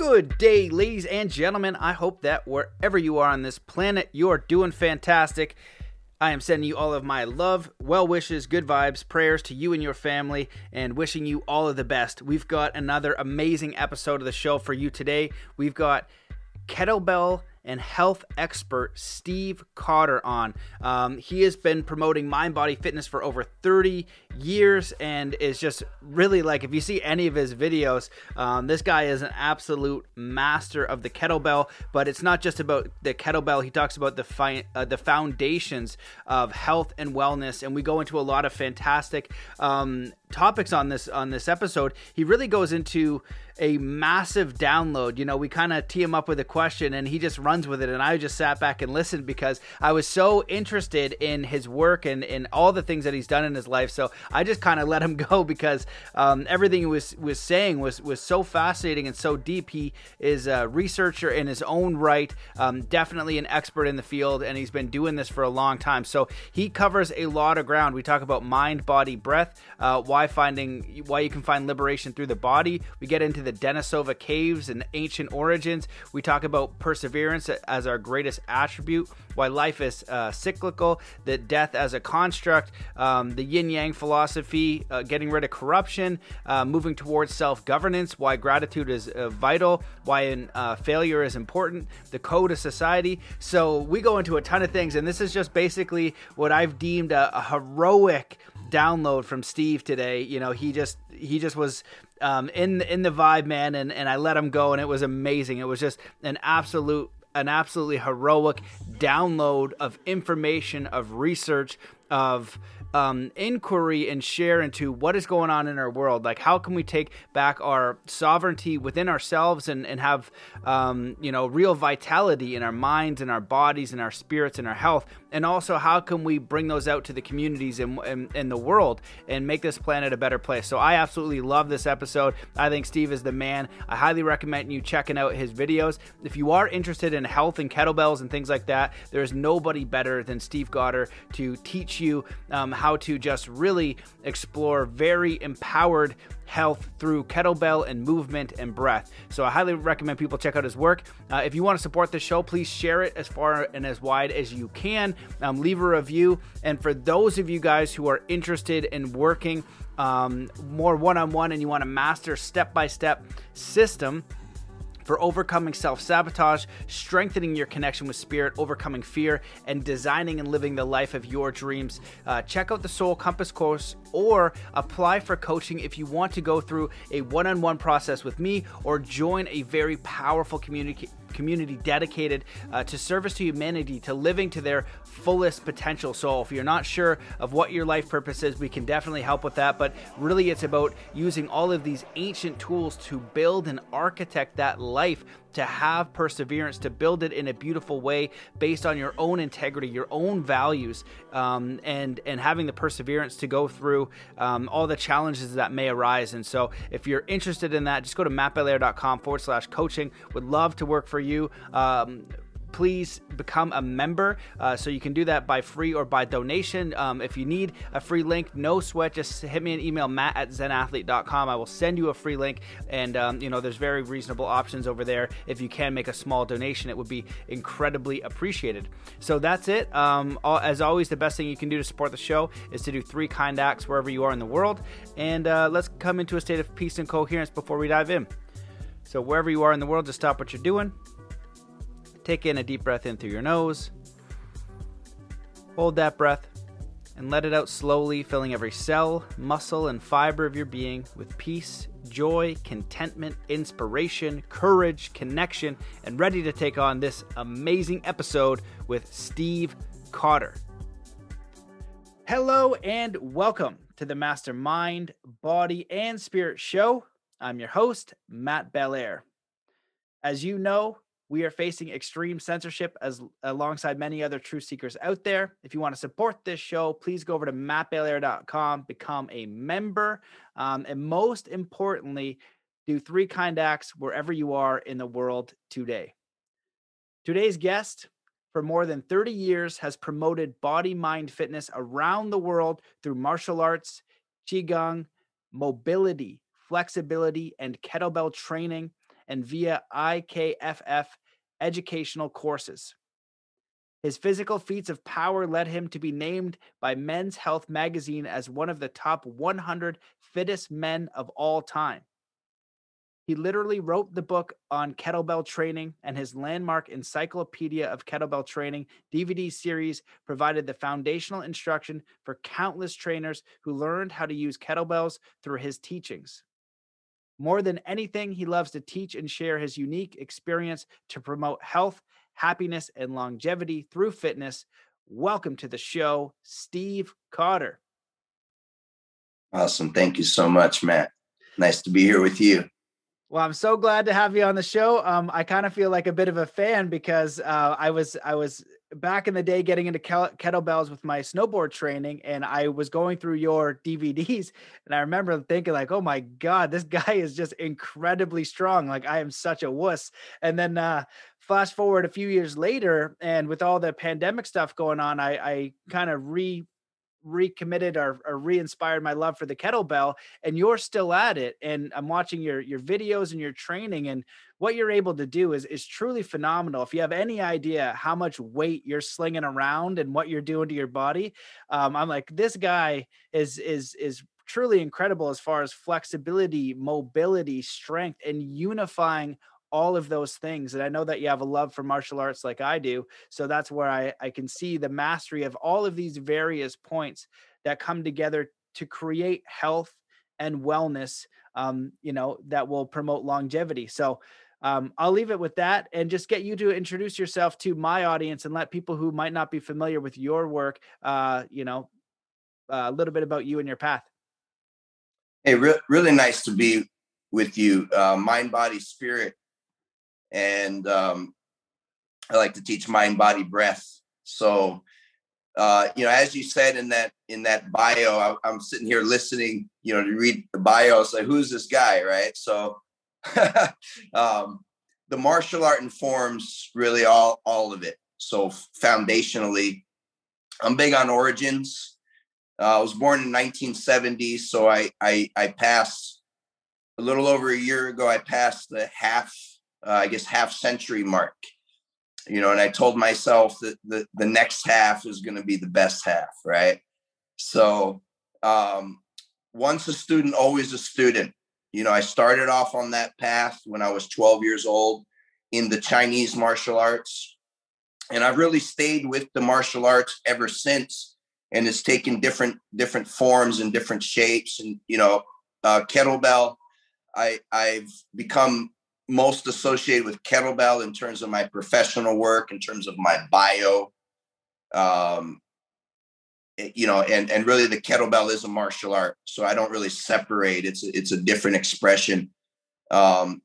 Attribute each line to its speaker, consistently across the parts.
Speaker 1: Good day, ladies and gentlemen. I hope that wherever you are on this planet, you are doing fantastic. I am sending you all of my love, well wishes, good vibes, prayers to you and your family, and wishing you all of the best. We've got another amazing episode of the show for you today. We've got kettlebell and health expert Steve Cotter on. Um, he has been promoting mind body fitness for over 30 years and is just really like if you see any of his videos, um, this guy is an absolute master of the kettlebell. But it's not just about the kettlebell. He talks about the fi- uh, the foundations of health and wellness, and we go into a lot of fantastic um, topics on this on this episode. He really goes into a massive download. You know, we kind of tee him up with a question and he just runs with it. And I just sat back and listened because I was so interested in his work and in all the things that he's done in his life. So I just kind of let him go because um, everything he was was saying was was so fascinating and so deep. He is a researcher in his own right, um, definitely an expert in the field, and he's been doing this for a long time. So he covers a lot of ground. We talk about mind, body, breath, uh, why finding why you can find liberation through the body. We get into the Denisova caves and ancient origins. We talk about perseverance as our greatest attribute why life is uh, cyclical, that death as a construct, um, the yin yang philosophy, uh, getting rid of corruption, uh, moving towards self governance, why gratitude is uh, vital, why uh, failure is important, the code of society. So we go into a ton of things, and this is just basically what I've deemed a, a heroic download from Steve today. You know, he just he just was um, in in the vibe, man, and and I let him go, and it was amazing. It was just an absolute an absolutely heroic download of information, of research, of um, inquiry and share into what is going on in our world. Like, how can we take back our sovereignty within ourselves and, and have, um, you know, real vitality in our minds and our bodies and our spirits and our health? And also, how can we bring those out to the communities and the world and make this planet a better place? So, I absolutely love this episode. I think Steve is the man. I highly recommend you checking out his videos. If you are interested in health and kettlebells and things like that, there's nobody better than Steve Cotter to teach you um, how to just really explore very empowered health through kettlebell and movement and breath. So I highly recommend people check out his work. Uh, if you want to support the show, please share it as far and as wide as you can. Um, leave a review. And for those of you guys who are interested in working um, more one on one and you want to master step by step system, for overcoming self sabotage, strengthening your connection with spirit, overcoming fear, and designing and living the life of your dreams. Uh, check out the Soul Compass course or apply for coaching if you want to go through a one on one process with me or join a very powerful community community dedicated uh, to service to humanity, to living to their fullest potential. So, if you're not sure of what your life purpose is, we can definitely help with that. But really, it's about using all of these ancient tools to build and architect that life to have perseverance, to build it in a beautiful way based on your own integrity, your own values, um, and and having the perseverance to go through um, all the challenges that may arise. And so, if you're interested in that, just go to mattbelair.com forward slash coaching. Would love to work for you. Um, please become a member. Uh, so you can do that by free or by donation. Um, if you need a free link, no sweat. Just hit me an email, matt at zenathlete.com. I will send you a free link. And, um, you know, there's very reasonable options over there. If you can make a small donation, it would be incredibly appreciated. So that's it. Um, as always, the best thing you can do to support the show is to do three kind acts wherever you are in the world. And uh, let's come into a state of peace and coherence before we dive in. So, wherever you are in the world, just stop what you're doing Take in a deep breath in through your nose. Hold that breath and let it out slowly, filling every cell, muscle, and fiber of your being with peace, joy, contentment, inspiration, courage, connection, and ready to take on this amazing episode with Steve Cotter. Hello and welcome to the Mastermind, Body, and Spirit Show. I'm your host, Matt Belair. As you know, we are facing extreme censorship as alongside many other truth seekers out there. If you want to support this show, please go over to mattbelair.com, become a member, um, and most importantly, do three kind acts wherever you are in the world today. Today's guest, for more than 30 years, has promoted body mind fitness around the world through martial arts, qigong, mobility, flexibility, and kettlebell training and via IKFF educational courses. His physical feats of power led him to be named by Men's Health magazine as one of the top 100 fittest men of all time. He literally wrote the book on kettlebell training, and his landmark Encyclopedia of Kettlebell Training DVD series provided the foundational instruction for countless trainers who learned how to use kettlebells through his teachings. More than anything, he loves to teach and share his unique experience to promote health happiness, and longevity through fitness. Welcome to the show, Steve Cotter.
Speaker 2: Awesome. Thank you so much, Matt. Nice to be here with you.
Speaker 1: Well, I'm so glad to have you on the show. Um, I kind of feel like a bit of a fan because uh, I was I was back in the day getting into kettlebells with my snowboard training, and I was going through your DVDs, and I remember thinking like, "Oh my god, this guy is just incredibly strong! Like I am such a wuss." And then uh, flash forward a few years later, and with all the pandemic stuff going on, I, I kind of re recommitted or, or re-inspired my love for the kettlebell and you're still at it and i'm watching your your videos and your training and what you're able to do is is truly phenomenal. If you have any idea how much weight you're slinging around and what you're doing to your body um, i'm like this guy is is is truly incredible as far as flexibility mobility strength and unifying all of those things. And I know that you have a love for martial arts like I do. So that's where I, I can see the mastery of all of these various points that come together to create health and wellness, um, you know, that will promote longevity. So um, I'll leave it with that and just get you to introduce yourself to my audience and let people who might not be familiar with your work, uh, you know, uh, a little bit about you and your path.
Speaker 2: Hey, re- really nice to be with you. Uh, mind, body, spirit and um, I like to teach mind, body, breath. So, uh, you know, as you said in that in that bio, I, am sitting here listening, you know, to read the bio. Like, who's this guy, right? So, um, the martial art informs really all all of it. So, foundationally, I'm big on origins. Uh, I was born in 1970, so I I, I passed a little over a year ago. I passed the half uh, I guess, half century mark. You know, and I told myself that the, the next half is going to be the best half, right? So, um, once a student, always a student. You know, I started off on that path when I was 12 years old in the Chinese martial arts. And I've really stayed with the martial arts ever since. And it's taken different different forms and different shapes. And, you know, uh, kettlebell, I, I've become most associated with kettlebell in terms of my professional work, in terms of my bio. Um, eh, you know, and and really the kettlebell is a martial art, so I don't really separate. It's it's a different expression. Um,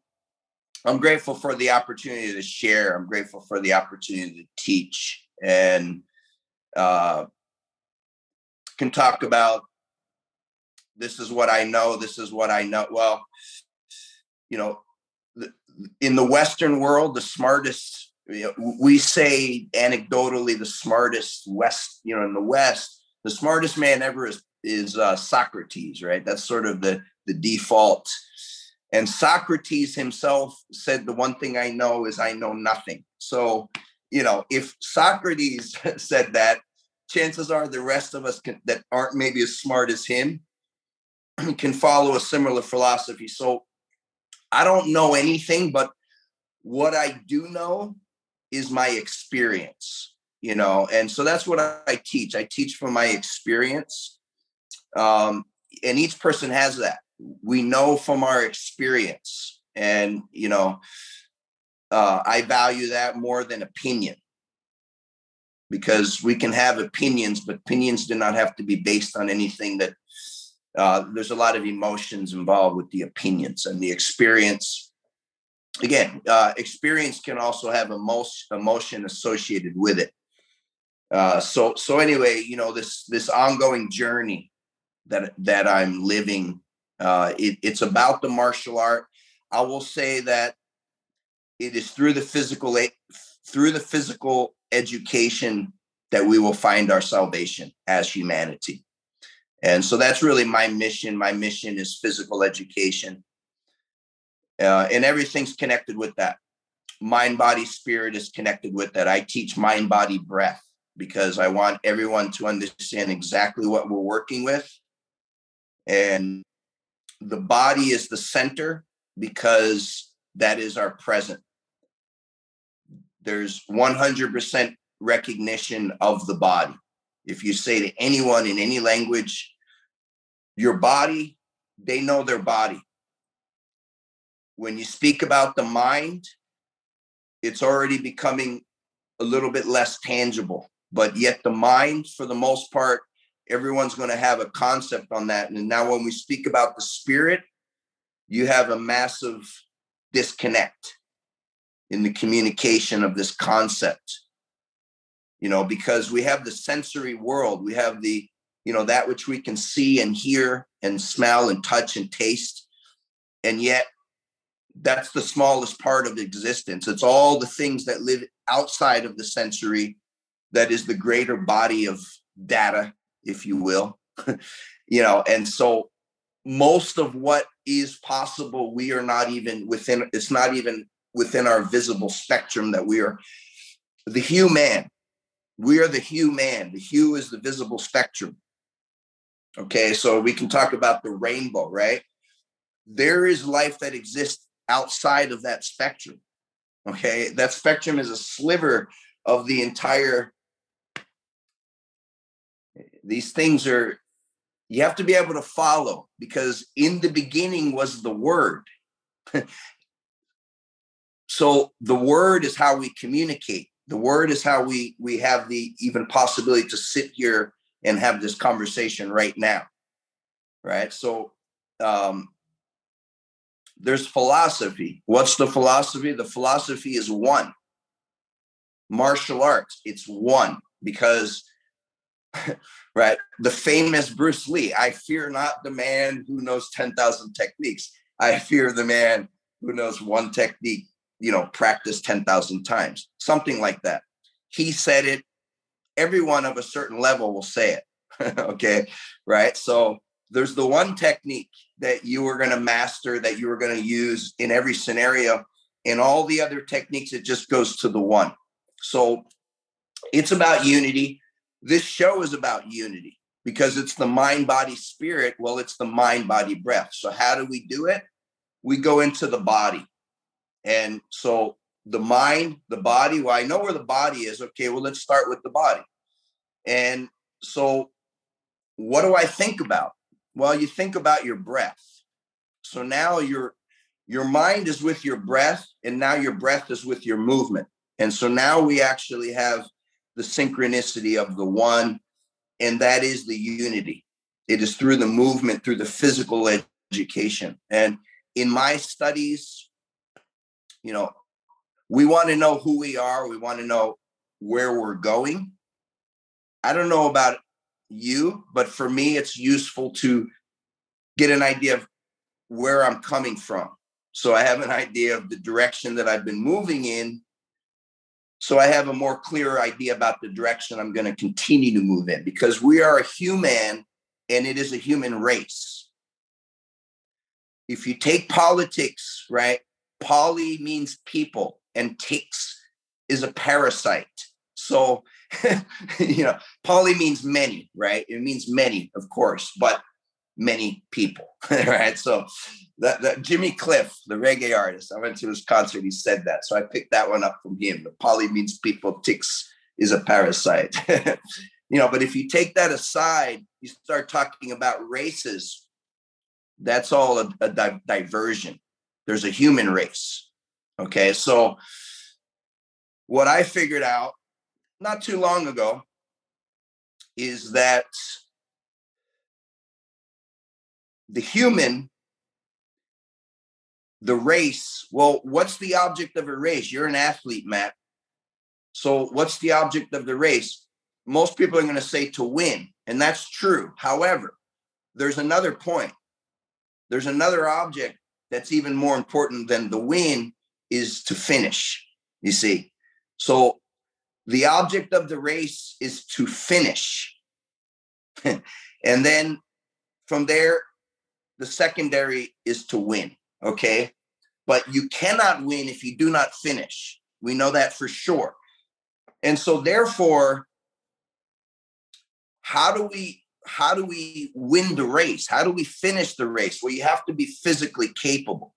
Speaker 2: I'm grateful for the opportunity to share. I'm grateful for the opportunity to teach and uh, can talk about this is what I know. This is what I know. Well, you know, in the Western world, the smartest, you know, we say anecdotally, the smartest West, you know, in the West, the smartest man ever is is uh, Socrates, right? That's sort of the the default. And Socrates himself said, "The one thing I know is I know nothing." So, you know, if Socrates said that, chances are the rest of us can, that aren't maybe as smart as him can follow a similar philosophy. So I don't know anything, but what I do know is my experience, you know, and so that's what I teach. I teach from my experience. Um, and each person has that. We know from our experience. And, you know, uh, I value that more than opinion because we can have opinions, but opinions do not have to be based on anything that uh, there's a lot of emotions involved with the opinions and the experience. Again, uh, experience can also have emotion, emotion associated with it. Uh, so, so anyway, you know this this ongoing journey that that I'm living. Uh, it, it's about the martial art. I will say that it is through the physical through the physical education that we will find our salvation as humanity. And so that's really my mission. My mission is physical education. uh, and everything's connected with that. Mind, body, spirit is connected with that. I teach mind, body, breath because I want everyone to understand exactly what we're working with. And the body is the center because that is our present. There's 100% recognition of the body. If you say to anyone in any language, your body, they know their body. When you speak about the mind, it's already becoming a little bit less tangible. But yet, the mind, for the most part, everyone's going to have a concept on that. And now, when we speak about the spirit, you have a massive disconnect in the communication of this concept you know because we have the sensory world we have the you know that which we can see and hear and smell and touch and taste. And yet that's the smallest part of existence. It's all the things that live outside of the sensory that is the greater body of data if you will. You know and so most of what is possible we are not even within it's not even within our visible spectrum that we are. The human we are the human the hue is the visible spectrum okay so we can talk about the rainbow right? There is life that exists outside of that spectrum okay? That spectrum is a sliver of the entire these things are you have to be able to follow because in the beginning was the word. So the word is how we communicate. The word is how we we have the even possibility to sit here and have this conversation right now right? So um there's philosophy. What's the philosophy? The philosophy is one. Martial arts it's one because right the famous bruce lee i fear not the man who knows 10,000 techniques. I fear the man who knows one technique you know, practice 10,000 times, something like that. He said it. Everyone of a certain level will say it. okay. Right. So there's the one technique that you are going to master, that you are going to use in every scenario. And all the other techniques, it just goes to the one. So it's about unity. This show is about unity because it's the mind, body, spirit. Well, it's the mind, body, breath. So, how do we do it? We go into the body. And so the mind, the body, well, I know where the body is. Okay, well, let's start with the body. And so what do I think about? Well, you think about your breath. So now your your mind is with your breath, and now your breath is with your movement. And so now we actually have the synchronicity of the one, and that is the unity. It is through the movement, through the physical education. And in my studies, you know, we want to know who we are. We want to know where we're going. I don't know about you, but for me, it's useful to get an idea of where I'm coming from. So I have an idea of the direction that I've been moving in. So I have a more clear idea about the direction I'm going to continue to move in because we are a human and it is a human race. If you take politics, right, poly means people and ticks is a parasite. So, you know, poly means many, right? It means many, of course, but many people, right? So, that, that Jimmy Cliff, the reggae artist, I went to his concert. He said that, so I picked that one up from him. The poly means people, ticks is a parasite. you know, but if you take that aside, you start talking about races. That's all a, a di- diversion there's a human race. Okay. So, what I figured out not too long ago is that the human, the race, well, what's the object of a race? You're an athlete, Matt. So, what's the object of the race? Most people are going to say to win, and that's true. However, there's another point. There's another object that's even more important than the win is to finish, you see. So the object of the race is to finish. and then from there, the secondary is to win. Okay. but you cannot win if you do not finish. We know that for sure. And so therefore how do we how do we win the race? How do we finish the race? Well, you have to be physically capable.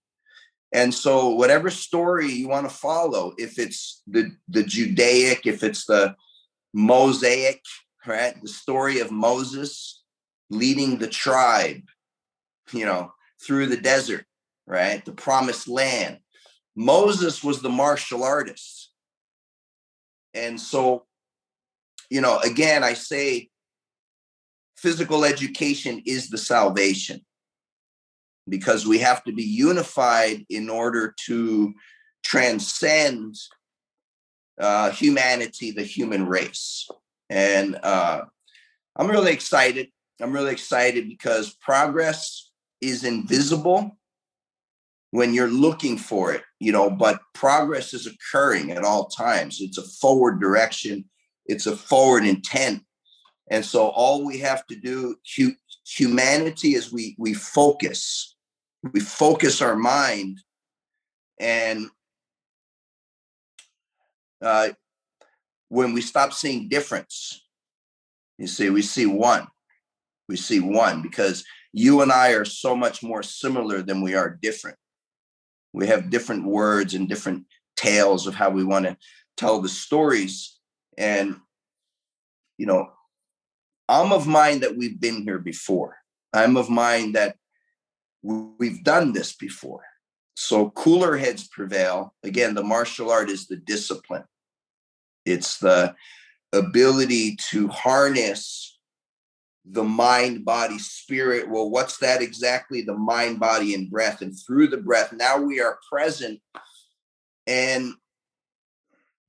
Speaker 2: And so whatever story you want to follow, if it's the the Judaic, if it's the Mosaic, right? The story of Moses leading the tribe, you know, through the desert, right? The promised land. Moses was the martial artist. And so, you know, again, I say physical education is the salvation because we have to be unified in order to transcend uh, humanity, the human race. And uh, I'm really excited. I'm really excited because progress is invisible when you're looking for it, you know, but progress is occurring at all times. It's a forward direction, it's a forward intent. And so all we have to do, humanity, is we we focus, we focus our mind, and uh, when we stop seeing difference, you see, we see one. We see one because you and I are so much more similar than we are different. We have different words and different tales of how we want to tell the stories. And, you know, I'm of mind that we've been here before. I'm of mind that we've done this before. So cooler heads prevail. Again, the martial art is the discipline. It's the ability to harness the mind, body, spirit. Well, what's that exactly? The mind, body, and breath. And through the breath, now we are present. And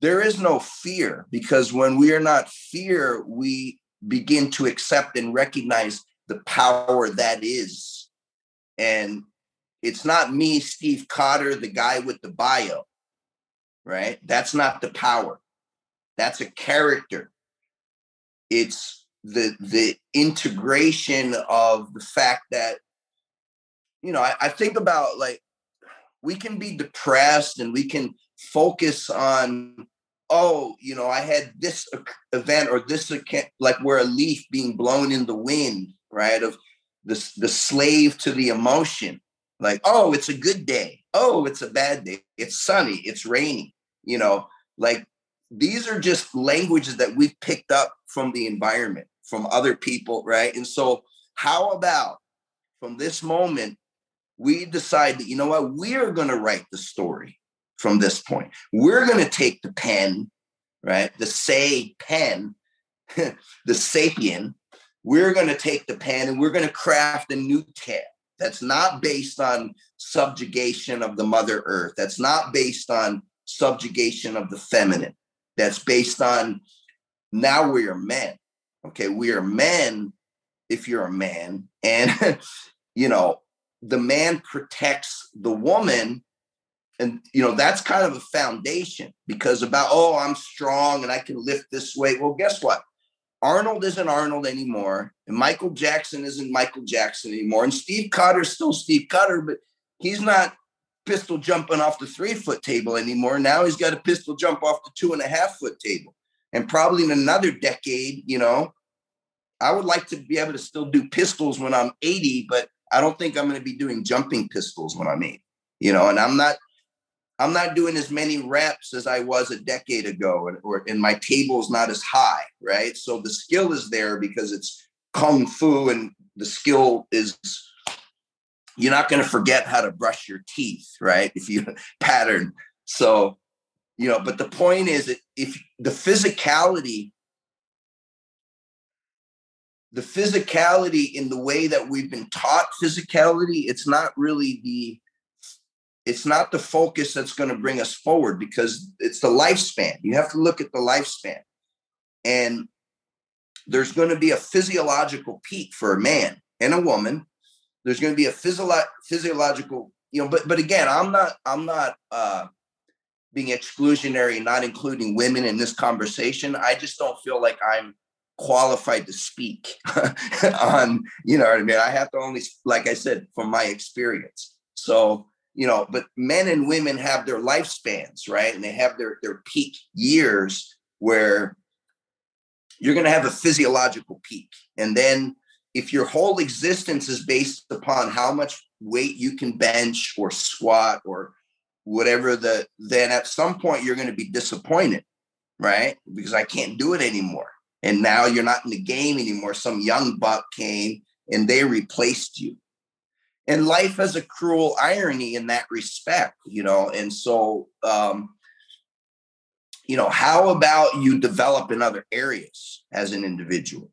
Speaker 2: there is no fear because when we are not fear, we begin to accept and recognize the power that is. And it's not me, Steve Cotter, the guy with the bio, right? That's not the power. That's a character. It's the the integration of the fact that you know I, I think about like we can be depressed and we can focus on oh you know i had this event or this like we're a leaf being blown in the wind right of the, the slave to the emotion like oh it's a good day oh it's a bad day it's sunny it's rainy you know like these are just languages that we've picked up from the environment, from other people, right? And so, how about from this moment, we decide that, you know what, we're going to write the story from this point. We're going to take the pen, right? The say pen, the sapien. We're going to take the pen and we're going to craft a new tale that's not based on subjugation of the mother earth. That's not based on subjugation of the feminine that's based on now we are men. Okay, we are men if you're a man. And, you know, the man protects the woman. And, you know, that's kind of a foundation because about, oh, I'm strong and I can lift this weight. Well, guess what? Arnold isn't Arnold anymore. And Michael Jackson isn't Michael Jackson anymore. And Steve Cotter's still Steve Cotter, but he's not pistol jumping off the three foot table anymore. Now he's got a pistol jump off the two and a half foot table. And probably in another decade, you know, I would like to be able to still do pistols when I'm 80, but I don't think I'm going to be doing jumping pistols when I'm 80, you know, and I'm not. I'm not doing as many reps as I was a decade ago, and, or and my table's not as high, right? So the skill is there because it's kung fu, and the skill is you're not going to forget how to brush your teeth, right? If you pattern. So, you know, but the point is if the physicality, the physicality in the way that we've been taught physicality, it's not really the it's not the focus that's going to bring us forward because it's the lifespan. You have to look at the lifespan. And there's going to be a physiological peak for a man and a woman there's going to be a physio- physiological, you know, but but again, I'm not I'm not uh, being exclusionary, not including women in this conversation. I just don't feel like I'm qualified to speak on, you know what I mean? I have to only, like I said, from my experience. So, you know, but men and women have their lifespans, right? And they have their their peak years where you're going to have a physiological peak. And then if your whole existence is based upon how much weight you can bench or squat or whatever the then at some point you're going to be disappointed, right? Because I can't do it anymore. And now you're not in the game anymore. Some young buck came and they replaced you and life has a cruel irony in that respect you know and so um you know how about you develop in other areas as an individual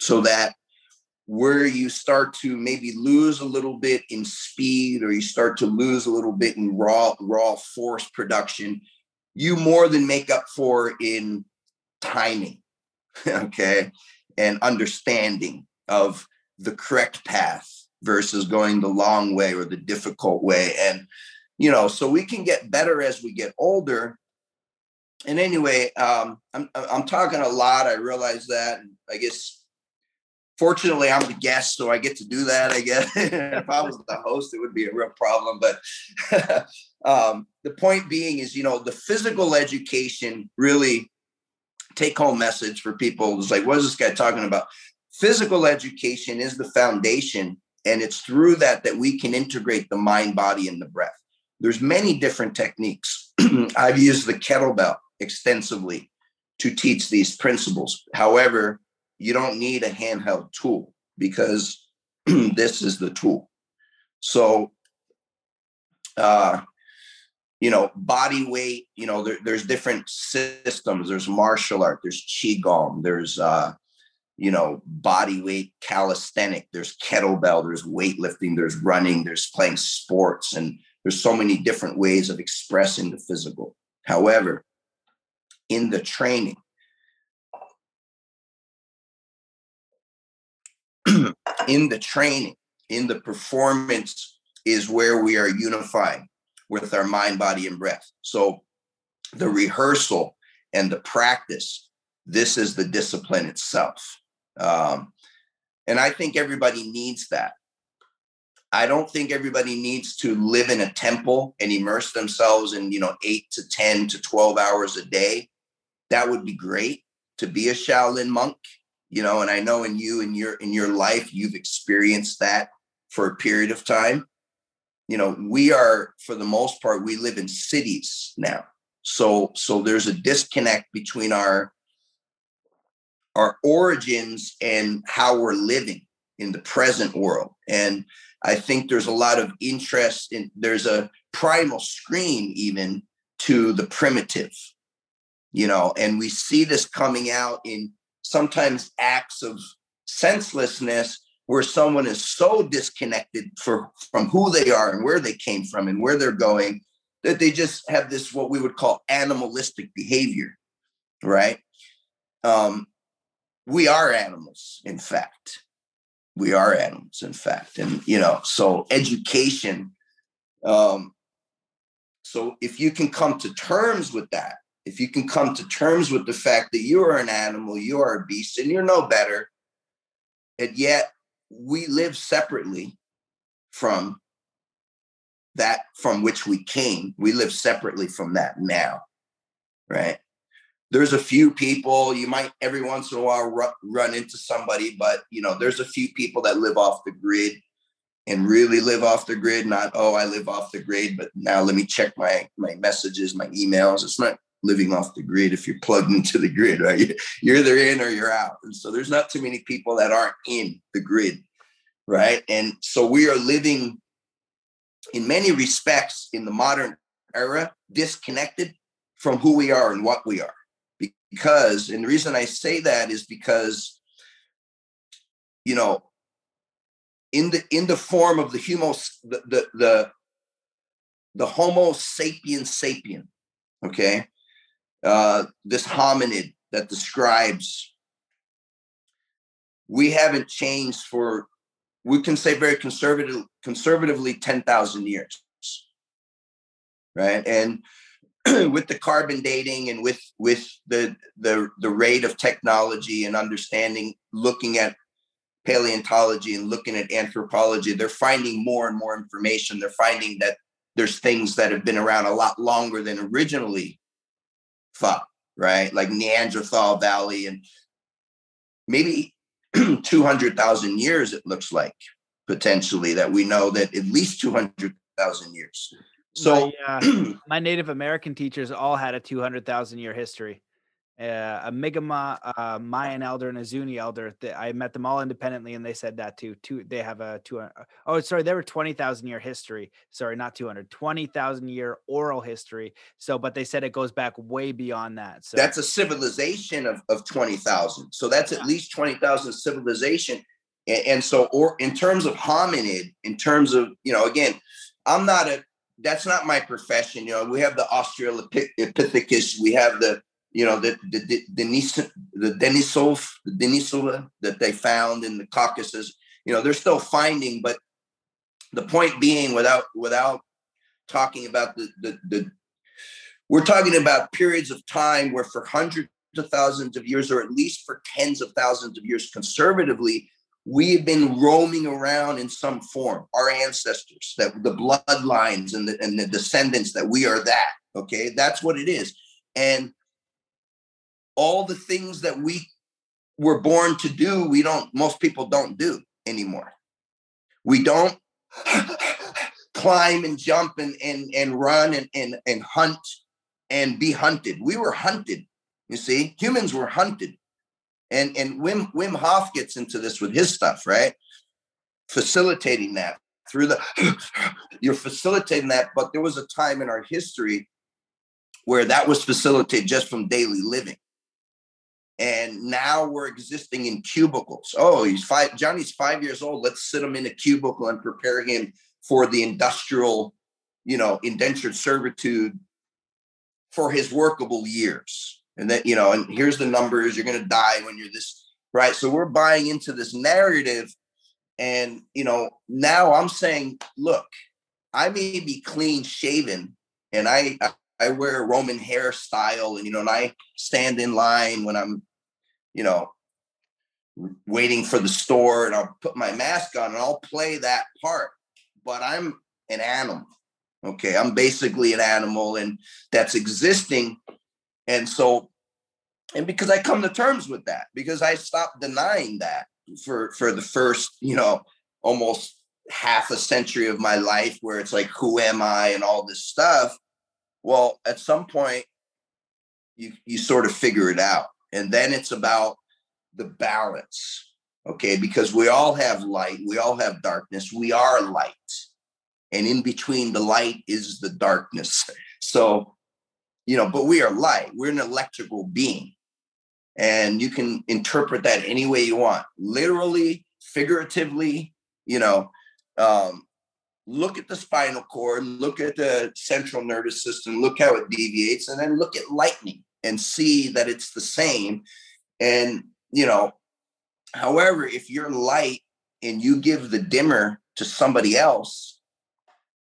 Speaker 2: so that where you start to maybe lose a little bit in speed or you start to lose a little bit in raw raw force production you more than make up for in timing okay and understanding of the correct path versus going the long way or the difficult way. And, you know, so we can get better as we get older. And anyway, um, I'm, I'm talking a lot. I realize that. I guess, fortunately, I'm the guest, so I get to do that. I guess if I was the host, it would be a real problem. But um, the point being is, you know, the physical education really take home message for people is like, what is this guy talking about? Physical education is the foundation and it's through that that we can integrate the mind body and the breath. There's many different techniques. I've used the kettlebell extensively to teach these principles. However you don't need a handheld tool because this is the tool. So uh you know body weight you know there, there's different systems. There's martial art there's qigong there's uh you know, body weight calisthenic, there's kettlebell, there's weightlifting, there's running, there's playing sports, and there's so many different ways of expressing the physical. However, in the training, in the training, in the performance is where we are unifying with our mind, body, and breath. So the rehearsal and the practice, this is the discipline itself. Um, and I think everybody needs that. I don't think everybody needs to live in a temple and immerse themselves in, you know, eight to 10 to 12 hours a day. That would be great to be a Shaolin monk, you know, and I know in you in your in your life you've experienced that for a period of time. You know, we are for the most part we live in cities now. So so there's a disconnect between our our origins and how we're living in the present world. And I think there's a lot of interest in there's a primal scream even to the primitive, you know, and we see this coming out in sometimes acts of senselessness where someone is so disconnected for, from who they are and where they came from and where they're going that they just have this what we would call animalistic behavior right um, we are animals, in fact. We are animals, in fact. And, you know, so education. Um, so if you can come to terms with that, if you can come to terms with the fact that you are an animal, you are a beast, and you're no better, and yet we live separately from that from which we came. We live separately from that now, right? There's a few people you might every once in a while run, run into somebody but you know there's a few people that live off the grid and really live off the grid not oh i live off the grid but now let me check my my messages my emails. It's not living off the grid if you're plugged into the grid right? You're either in or you're out. And so there's not too many people that aren't in the grid right? And so we are living in many respects in the modern era disconnected from who we are and what we are because and the reason i say that is because you know in the in the form of the homo the the the, the homo sapiens sapien okay? Uh this hominid that describes we haven't changed for we can say very conservative conservatively 10,000 years right? And with the carbon dating and with with the the the rate of technology and understanding looking at paleontology and looking at anthropology they're finding more and more information they're finding that there's things that have been around a lot longer than originally thought, right? Like Neanderthal Valley and maybe 200,000 years, it looks like potentially that we know that at least 200,000 years. So
Speaker 1: my, uh, my Native American teachers all had a 200,000 year history uh, a Mi'kmaq, uh, Mayan elder, and a Zuni elder. I met them all independently, and they said that too. Two, they have a two. Uh, oh, sorry, they were twenty thousand year history. Sorry, not two hundred. Twenty thousand year oral history. So, but they said it goes back way beyond that. So
Speaker 2: that's a civilization of of twenty thousand. So that's at least twenty thousand civilization. And, and so, or in terms of hominid, in terms of you know, again, I'm not a. That's not my profession. You know, we have the Australopithecus. We have the you know, the the the, Denis, the Denisov, the Denisova that they found in the Caucasus. You know, they're still finding, but the point being, without without talking about the the, the we're talking about periods of time where for hundreds of thousands of years, or at least for tens of thousands of years, conservatively, we have been roaming around in some form. Our ancestors, that the bloodlines and the and the descendants, that we are that. Okay, that's what it is. And all the things that we were born to do, we don't, most people don't do anymore. We don't climb and jump and and and run and, and and hunt and be hunted. We were hunted. You see, humans were hunted. And and Wim Wim Hof gets into this with his stuff, right? Facilitating that through the you're facilitating that, but there was a time in our history where that was facilitated just from daily living and now we're existing in cubicles. Oh, he's five. Johnny's five years old. Let's sit him in a cubicle and prepare him for the industrial, you know, indentured servitude for his workable years. And then, you know, and here's the numbers. You're going to die when you're this, right? So we're buying into this narrative. And, you know, now I'm saying, look, I may be clean shaven and I, I wear a Roman hairstyle and, you know, and I stand in line when I'm, you know, waiting for the store and I'll put my mask on and I'll play that part. But I'm an animal. Okay. I'm basically an animal and that's existing. And so, and because I come to terms with that, because I stopped denying that for for the first, you know, almost half a century of my life where it's like, who am I and all this stuff well, at some point, you you sort of figure it out, and then it's about the balance, okay? Because we all have light, we all have darkness. We are light, and in between the light is the darkness. So, you know, but we are light. We're an electrical being, and you can interpret that any way you want, literally, figuratively. You know, um, look at the spinal cord, look at the central nervous system, look how it deviates, and then look at lightning and see that it's the same. And, you know, however, if you're light and you give the dimmer to somebody else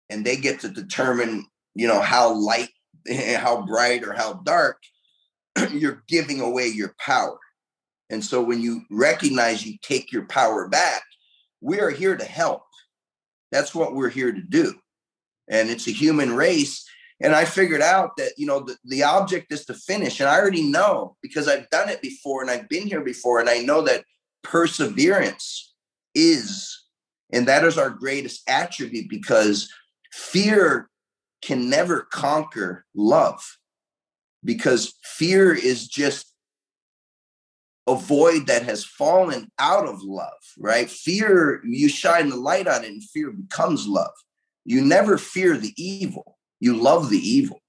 Speaker 2: and they get to determine, you know, how light, how bright, or how dark, you're giving away your power. And so when you recognize you take your power back, we are here to help that's what we're here to do. And it's a human race. And I figured out that, you know, the, the object is to finish. And I already know because I've done it before and I've been here before. And I know that perseverance is, and that is our greatest attribute because fear can never conquer love because fear is just a void that has fallen out of love, right? Fear, you shine the light on it and fear becomes love. You never fear the evil, you love the evil.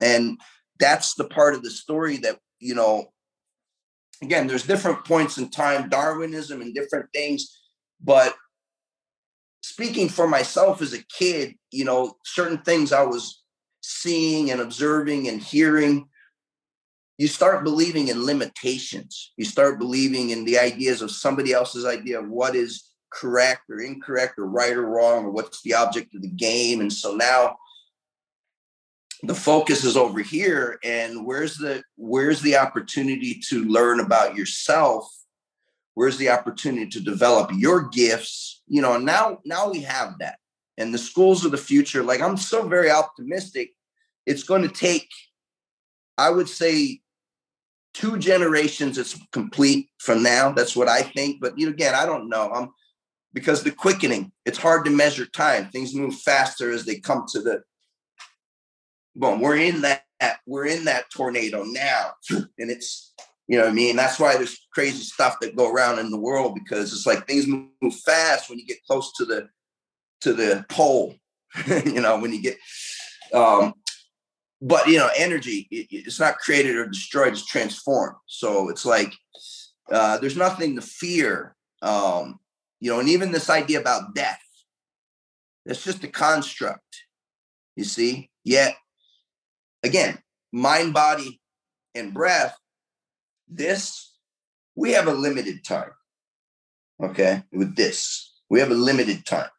Speaker 2: And that's the part of the story that, you know, again, there's different points in time, Darwinism and different things. But speaking for myself as a kid, you know, certain things I was seeing and observing and hearing you start believing in limitations. You start believing in the ideas of somebody else's idea of what is correct or incorrect or right or wrong or what's the object of the game. And so now the focus is over here and where's the where's the opportunity to learn about yourself where's the opportunity to develop your gifts you know now now we have that and the schools of the future, like I'm so very optimistic. It's going to take, I would say, two generations. It's complete from now. That's what I think. But you know, again, I don't know. I'm because the quickening. It's hard to measure time. Things move faster as they come to the. Boom. We're in that. We're in that tornado now, and it's you know what I mean? That's why there's crazy stuff that go around in the world because it's like things move fast when you get close to the to the pole. you know, when you get um but you know, energy it, it's not created or destroyed, it's transformed. So it's like uh there's nothing to fear. Um, you know, and even this idea about death, it's just a construct. You see? Yet again, mind, body, and breath this, we have a limited time. Okay. With this, we have a limited time.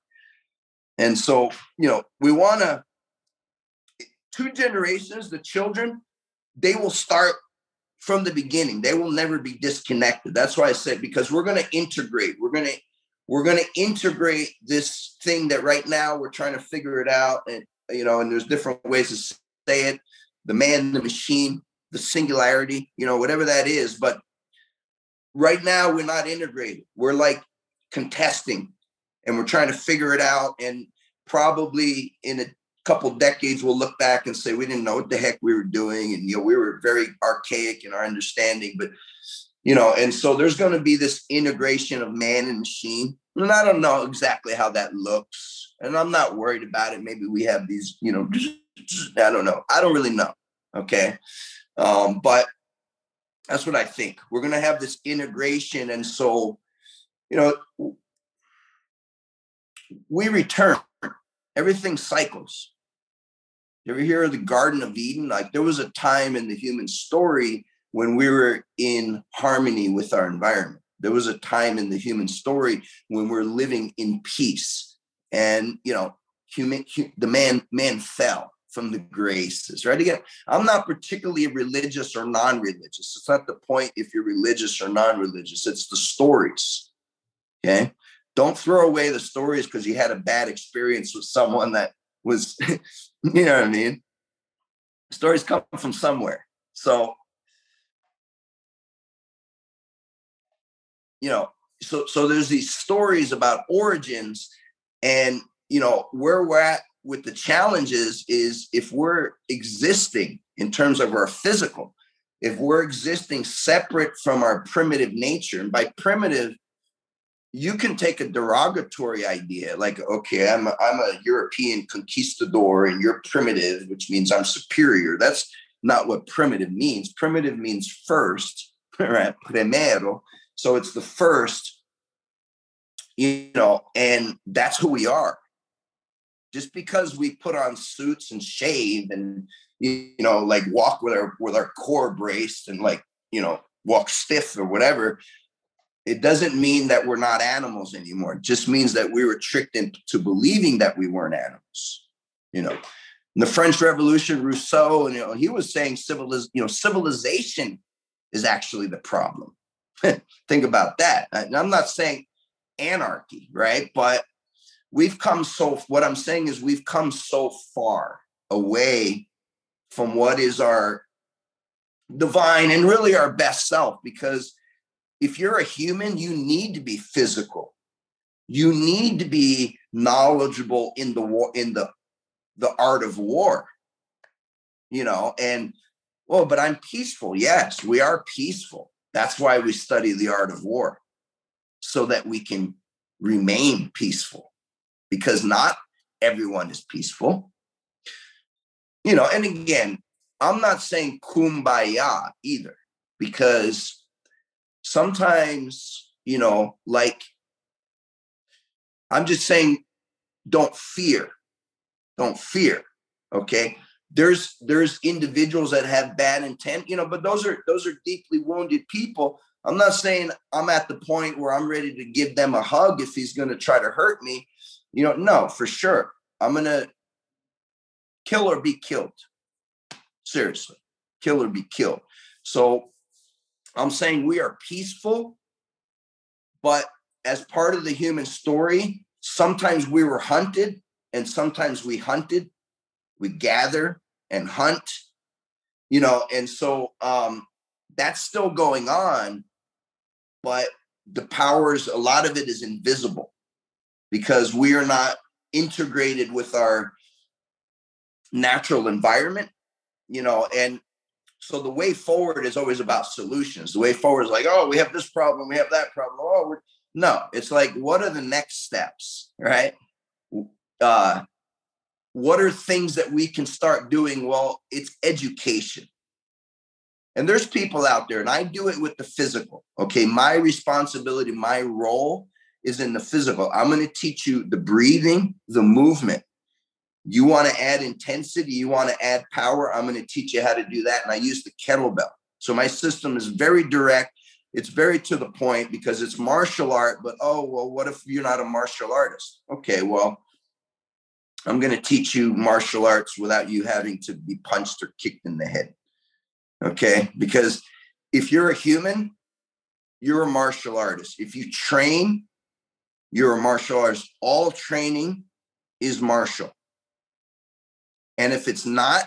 Speaker 2: And so, you know, we want to, two generations, the children, they will start from the beginning. They will never be disconnected. That's why I said, because we're going to integrate. We're going to, we're going to integrate this thing that right now we're trying to figure it out. And, you know, and there's different ways to say it the man, the machine the singularity, you know, whatever that is. But right now, we're not integrated. We're like contesting and we're trying to figure it out. And probably in a couple decades, we'll look back and say, we didn't know what the heck we were doing. And, you know, we were very archaic in our understanding. But, you know, and so there's going to be this integration of man and machine. And I don't know exactly how that looks. And I'm not worried about it. Maybe we have these, you know, I don't know. I don't really know. Okay. Um, but that's what I think. We're going to have this integration. And so, you know, we return, everything cycles. You ever hear of the Garden of Eden? Like there was a time in the human story when we were in harmony with our environment. There was a time in the human story when we're living in peace. And, you know, human, the man, man fell from the graces, right? Again, I'm not particularly religious or non religious. It's not the point if you're religious or non religious, it's the stories. Okay. Don't throw away the stories because you had a bad experience with someone that was, you know what I mean? Stories come from somewhere. So, you know, so so there's these stories about origins and you know where we're at with the challenges is if we're existing in terms of our physical, if we're existing separate from our primitive nature, and by primitive, you can take a derogatory idea like, okay, I'm a, I'm a European conquistador and you're primitive, which means I'm superior. That's not what primitive means. Primitive means first, right? Primero. So it's the first, you know, and that's who we are just because we put on suits and shave and you know like walk with our with our core braced and like you know walk stiff or whatever it doesn't mean that we're not animals anymore. It just means that we were tricked into believing that we weren't animals you know. In the french revolution rousseau and you know he was saying civiliz- you know civilization is actually the problem. Think about that. And i'm not saying anarchy right? But we've come so what i'm saying is we've come so far away from what is our divine and really our best self because if you're a human you need to be physical. You need to be knowledgeable in the war in the the art of war you know and well but i'm peaceful. Yes we are peaceful. That's why we study the art of war so that we can remain peaceful because not everyone is peaceful. You know, and again, I'm not saying kumbaya either, because sometimes, you know, like I'm just saying, don't fear. Don't fear. Okay. There's there's individuals that have bad intent, you know, but those are those are deeply wounded people. I'm not saying I'm at the point where I'm ready to give them a hug if he's going to try to hurt me you know, no, for sure. I'm going to kill or be killed. Seriously, kill or be killed. So I'm saying we are peaceful, but as part of the human story, sometimes we were hunted and sometimes we hunted, we gather and hunt, you know, and so um, that's still going on, but the powers, a lot of it is invisible because we are not integrated with our natural environment, you know, and so the way forward is always about solutions. The way forward is like, oh, we have this problem, we have that problem. Oh, no, it's like, what are the next steps, right? Uh, what are things that we can start doing? Well, it's education. And there's people out there, and I do it with the physical. Okay, my responsibility, my role is in the physical. I'm going to teach you the breathing, the movement. You want to add intensity, you want to add power. I'm going to teach you how to do that. And I use the kettlebell. So my system is very direct. It's very to the point because it's martial art. But oh, well, what if you're not a martial artist? Okay, well, I'm going to teach you martial arts without you having to be punched or kicked in the head. Okay, because if you're a human, you're a martial artist. If you train, you're a martial artist. All training is martial. And if it's not,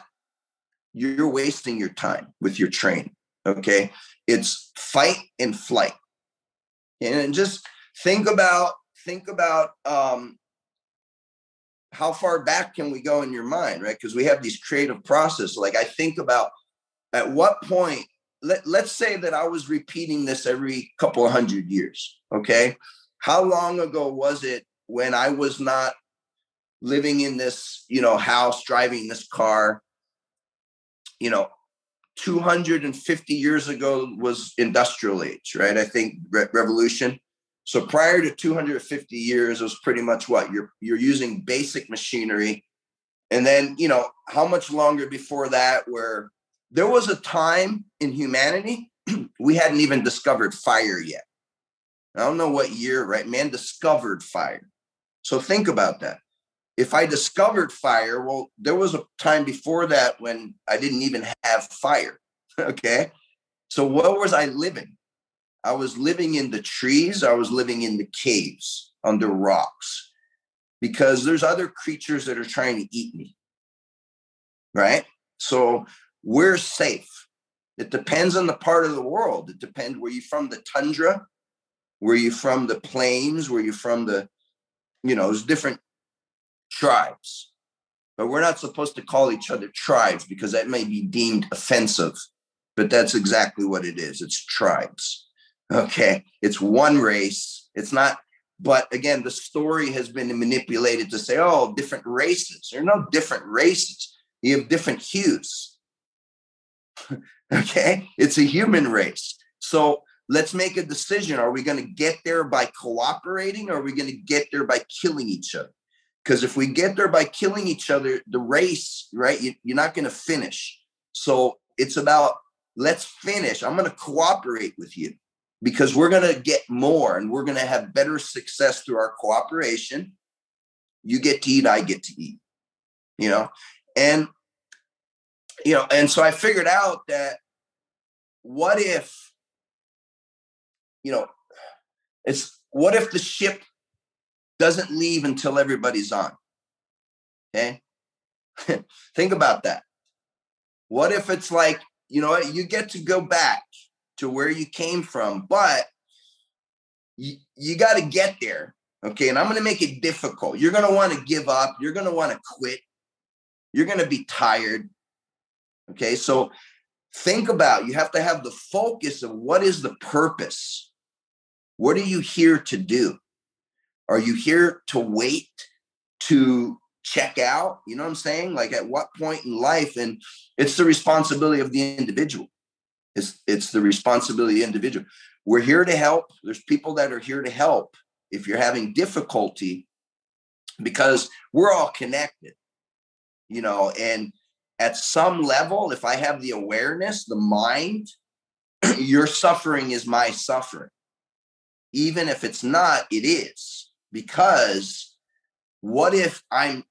Speaker 2: you're wasting your time with your training. Okay. It's fight and flight. And just think about, think about um, how far back can we go in your mind, right? Because we have these creative processes. Like I think about at what point, let, let's say that I was repeating this every couple of hundred years. Okay. How long ago was it when I was not living in this, you know, house, driving this car? You know, 250 years ago was industrial age, right? I think re- revolution. So prior to 250 years, it was pretty much what you're you're using basic machinery. And then, you know, how much longer before that where there was a time in humanity we hadn't even discovered fire yet. I don't know what year, right? Man discovered fire. So think about that. If I discovered fire, well, there was a time before that when I didn't even have fire. okay. So what was I living? I was living in the trees, I was living in the caves under rocks because there's other creatures that are trying to eat me. Right? So we're safe. It depends on the part of the world. It depends where you from the tundra were you from the plains? Were you from the, you know, there's different tribes. But we're not supposed to call each other tribes because that may be deemed offensive. But that's exactly what it is. It's tribes. Okay. It's one race. It's not, but again, the story has been manipulated to say, oh, different races. There are no different races. You have different hues. okay. It's a human race. So let's make a decision. Are we going to get there by cooperating or are we going to get there by killing each other? Because if we get there by killing each other, the race, right, you, you're not going to finish. So it's about let's finish. I'm going to cooperate with you because we're going to get more and we're going to have better success through our cooperation. You get to eat, I get to eat, you know, and, you know, and so I figured out that what if you know, it's what if the ship doesn't leave until everybody's on? Okay. Think about that. What if it's like, you know, you get to go back to where you came from, but you, you got to get there. Okay. And I'm going to make it difficult. You're going to want to give up. You're going to want to quit. You're going to be tired. Okay. So think about you have to have the focus of what is the purpose what are you here to do? Are you here to wait to check out? You know what I'm saying? Like at what point in life? And it's the responsibility of the individual. It's it's the responsibility of the individual. We're here to help. There's people that are here to help if you're having difficulty because we're all connected. You know, and at some level, if I have the awareness, the mind, your suffering is my suffering even if it's not, it is. Because what if I'm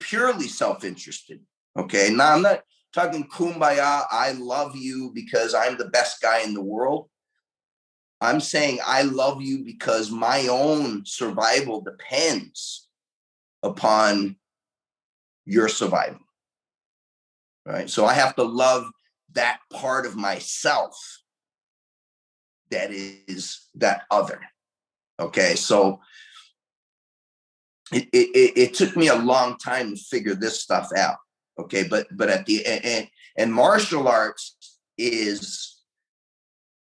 Speaker 2: purely self interested? Okay. Now, I'm not talking kumbaya, I love you because I'm the best guy in the world. I'm saying I love you because my own survival depends upon your survival. Right. So I have to love that part of myself that is that other. Okay. So it, it, it took me a long time to figure this stuff out. Okay. But, but at the end, and martial arts is,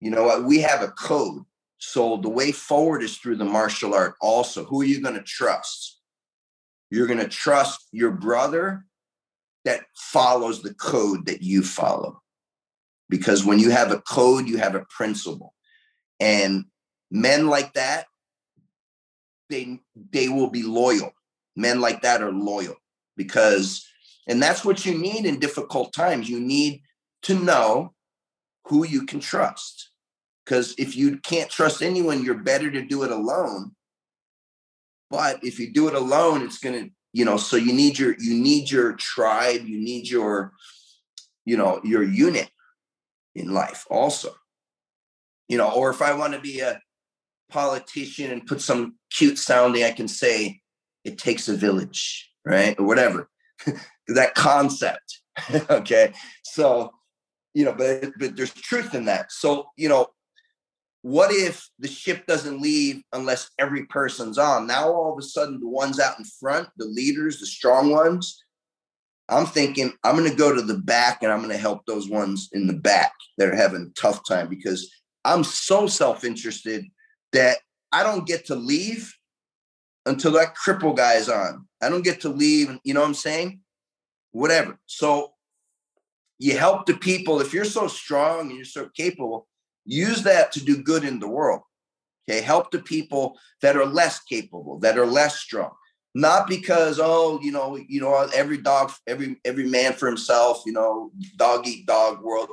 Speaker 2: you know what, we have a code. So the way forward is through the martial art also. Who are you going to trust? You're going to trust your brother that follows the code that you follow. Because when you have a code, you have a principle. And men like that, they they will be loyal. Men like that are loyal because and that's what you need in difficult times. You need to know who you can trust. Because if you can't trust anyone, you're better to do it alone. But if you do it alone, it's to, you know, so you need your you need your tribe, you need your you know, your unit in life also. You know, or if I want to be a politician and put some cute sounding, I can say it takes a village, right? Or whatever. that concept. okay. So, you know, but, but there's truth in that. So, you know, what if the ship doesn't leave unless every person's on? Now, all of a sudden, the ones out in front, the leaders, the strong ones, I'm thinking I'm going to go to the back and I'm going to help those ones in the back that are having a tough time because I'm so self interested that I don't get to leave until that cripple guy is on. I don't get to leave. You know what I'm saying? Whatever. So you help the people. If you're so strong and you're so capable, use that to do good in the world. Okay. Help the people that are less capable, that are less strong. Not because, oh, you know, you know, every dog, every every man for himself, you know, dog eat dog world.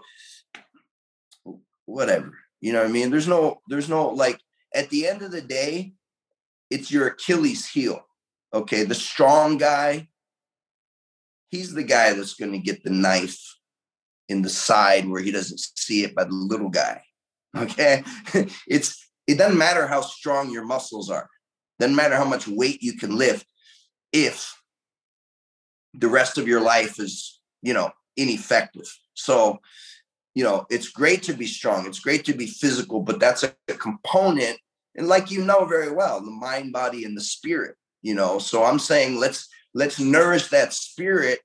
Speaker 2: Whatever. You know what I mean? There's no, there's no like at the end of the day, it's your Achilles heel. Okay. The strong guy, he's the guy that's going to get the knife in the side where he doesn't see it by the little guy. Okay. it's, it doesn't matter how strong your muscles are. Doesn't matter how much weight you can lift if the rest of your life is, you know, ineffective. So, you know, it's great to be strong. It's great to be physical, but that's a, a component and like you know very well the mind body and the spirit you know so i'm saying let's let's nourish that spirit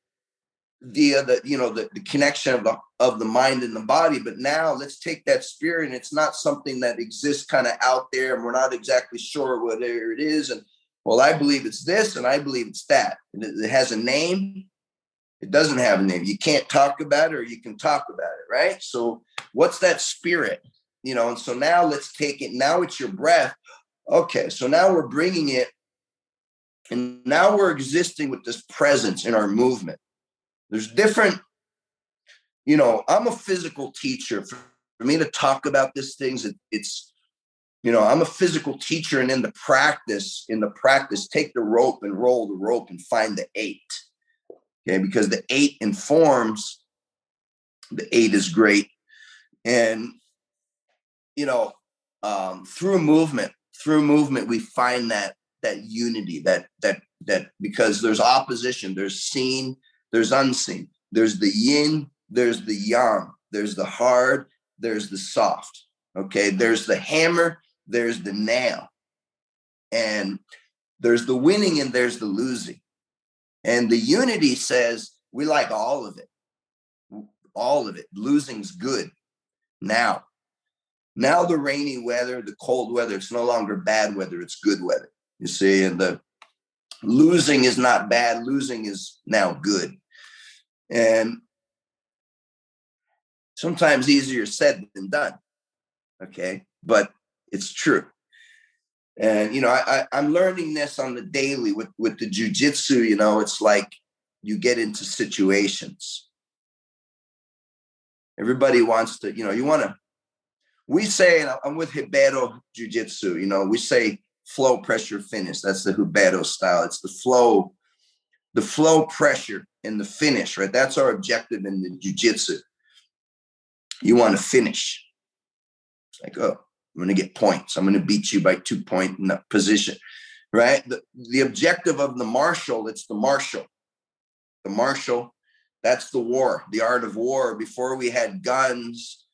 Speaker 2: via the you know the, the connection of the of the mind and the body but now let's take that spirit and it's not something that exists kind of out there and we're not exactly sure whatever it is and well i believe it's this and i believe it's that and it, it has a name it doesn't have a name you can't talk about it or you can talk about it right so what's that spirit you know, and so now let's take it. Now it's your breath. Okay, so now we're bringing it, and now we're existing with this presence in our movement. There's different, you know, I'm a physical teacher. For, me to talk about these things, it, it's, you know, I'm a physical teacher, and in the practice, in the practice, take the rope and roll the rope and find the eight. Okay, because the eight informs the eight is great. And you know, um, through movement, through movement, we find that that unity, that that that because there's opposition, there's seen, there's unseen, there's the yin, there's the yang, there's the hard, there's the soft. Okay, there's the hammer, there's the nail, and there's the winning and there's the losing. And the unity says we like all of it, all of it. Losing's good. Now, now the rainy weather, the cold weather, it's no longer bad weather, it's good weather. You see, and the losing is not bad, losing is now good. And sometimes easier said than done. Okay. But it's true. And you know, I, I am learning this on the daily with with the jujitsu. You know, it's like you get into situations. Everybody wants to, you know, you want to we say, I'm with Ribeiro Jiu Jitsu, you know, we say flow pressure finish. That's the Ribeiro style. It's the flow, the flow pressure and the finish, right? That's our objective in the Jiu Jitsu. You want to finish. It's like, oh, I'm going to get points. I'm going to beat you by two point in that position, right? The, the objective of the martial, it's the martial. The martial, that's the war, the art of war. Before we had guns,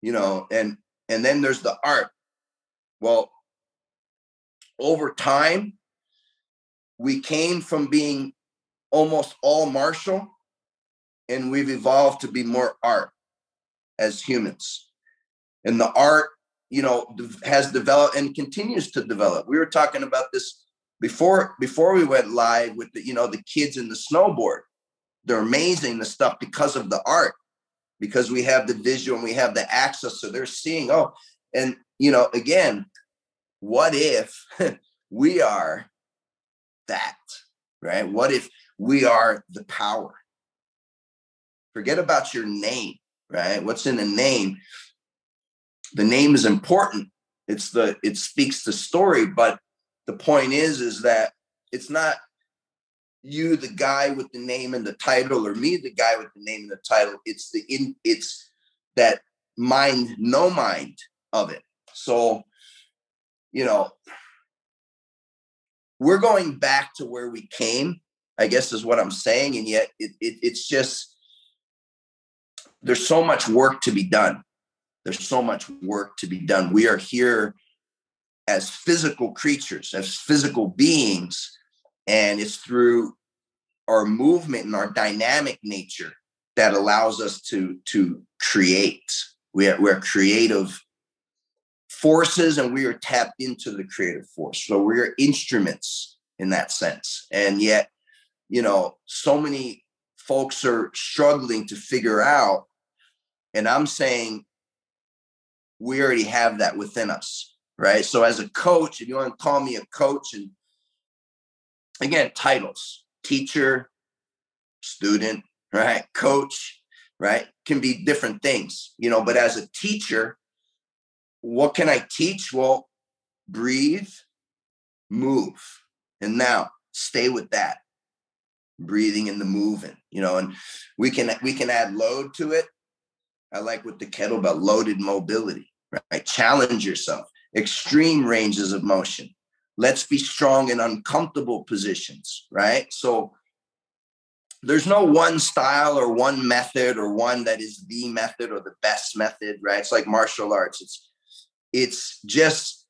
Speaker 2: you know, and and then there's the art. Well, over time, we came from being almost all martial and we've evolved to be more art as humans. And the art, you know, has developed and continues to develop. We were talking about this before before we went live with the, you know, the kids in the snowboard. They're amazing the stuff because of the art, because we have the visual and we have the access. So they're seeing, oh, and you know, again, what if we are that, right? What if we are the power? Forget about your name, right? What's in a name? The name is important. It's the it speaks the story, but the point is is that it's not you the guy with the name and the title or me the guy with the name and the title. It's the in it's that mind no mind of it. So you know we're going back to where we came i guess is what i'm saying and yet it, it, it's just there's so much work to be done there's so much work to be done we are here as physical creatures as physical beings and it's through our movement and our dynamic nature that allows us to to create we are, we're creative forces and we are tapped into the creative force. So we're instruments in that sense. And yet, you know, so many folks are struggling to figure out. And I'm saying we already have that within us, right? So as a coach, if you want to call me a coach, and again, titles, teacher, student, right? Coach, right? Can be different things, you know, but as a teacher, what can I teach? Well, breathe, move. And now stay with that. Breathing and the moving, you know, and we can we can add load to it. I like with the kettlebell, loaded mobility, right? Challenge yourself, extreme ranges of motion. Let's be strong in uncomfortable positions, right? So there's no one style or one method or one that is the method or the best method, right? It's like martial arts. It's it's just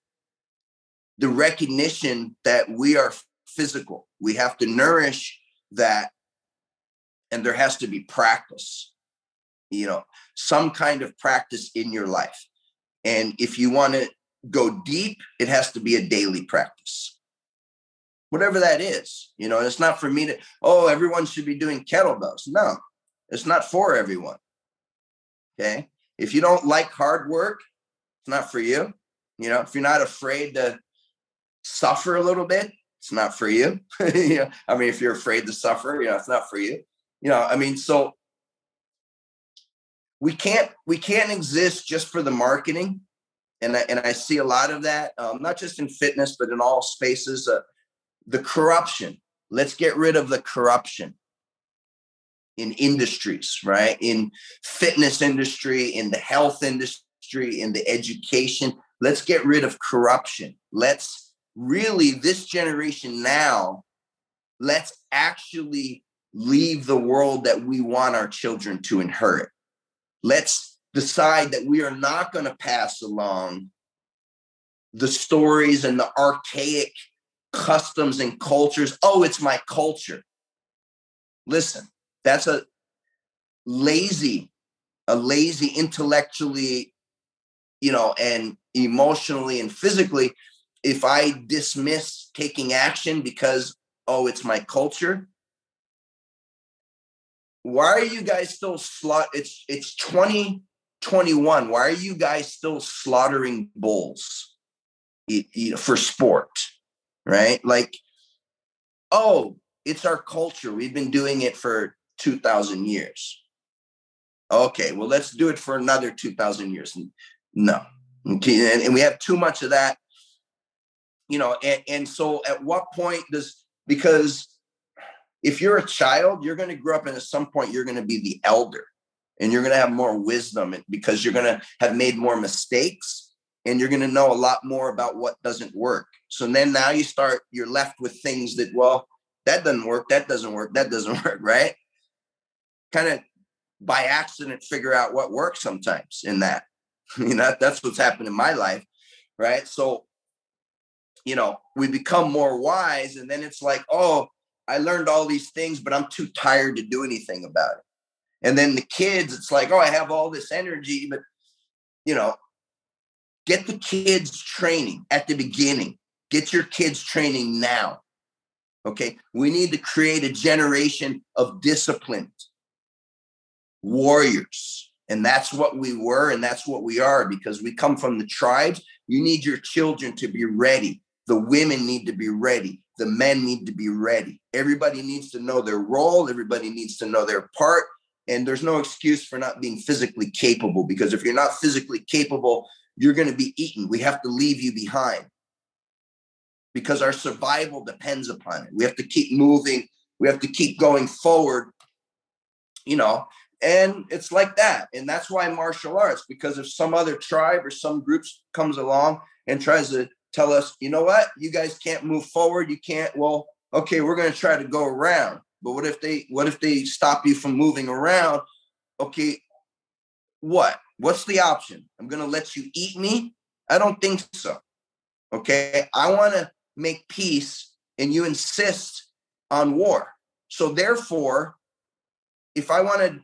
Speaker 2: the recognition that we are physical. We have to nourish that, and there has to be practice, you know, some kind of practice in your life. And if you want to go deep, it has to be a daily practice. Whatever that is, you know, it's not for me to, oh, everyone should be doing kettlebells. No, it's not for everyone. Okay. If you don't like hard work, it's not for you. You know, if you're not afraid to suffer a little bit, it's not for you. know, I mean, if you're afraid to suffer, you know, it's not for you. You know, I mean, so we can't we can't exist just for the marketing, and I, and I see a lot of that, um, not just in fitness, but in all spaces. Uh, the corruption. Let's get rid of the corruption in industries, right? In fitness industry, in the health industry industry, in the education. Let's get rid of corruption. Let's really, this generation now, let's actually leave the world that we want our children to inherit. Let's decide that we are not going to pass along the stories and the archaic customs and cultures. Oh, it's my culture. Listen, that's a lazy, a lazy intellectually you know, and emotionally and physically, if I dismiss taking action because, oh, it's my culture, why are you guys still slot? It's it's 2021. Why are you guys still slaughtering bulls for sport? Right? Like, oh, it's our culture. We've been doing it for 2,000 years. Okay, well, let's do it for another 2,000 years. No. Okay. And, and we have too much of that, you know, and, and so at what point does, because if you're a child, you're going to grow up and at some point you're going to be the elder and you're going to have more wisdom because you're going to have made more mistakes and you're going to know a lot more about what doesn't work. So then now you start, you're left with things that, well, that doesn't work, that doesn't work, that doesn't work, right? Kind of by accident figure out what works sometimes in that. you know, that's what's happened in my life, right? So, you know, we become more wise, and then it's like, oh, I learned all these things, but I'm too tired to do anything about it. And then the kids, it's like, oh, I have all this energy, but you know, get the kids training at the beginning. Get your kids training now. Okay. We need to create a generation of disciplined warriors. And that's what we were, and that's what we are because we come from the tribes. You need your children to be ready. The women need to be ready. The men need to be ready. Everybody needs to know their role. Everybody needs to know their part. And there's no excuse for not being physically capable because if you're not physically capable, you're going to be eaten. We have to leave you behind because our survival depends upon it. We have to keep moving. We have to keep going forward, you know, and it's like that. And that's why martial arts, because if some other tribe or some groups comes along and tries to tell us, you know what, you guys can't move forward, you can't, well, okay, we're going to try to go around. But what if they what if they stop you from moving around? Okay, what? What's the option? I'm going to let you eat me? I don't think so. Okay? I want to make peace and you insist on war. So therefore, if I want to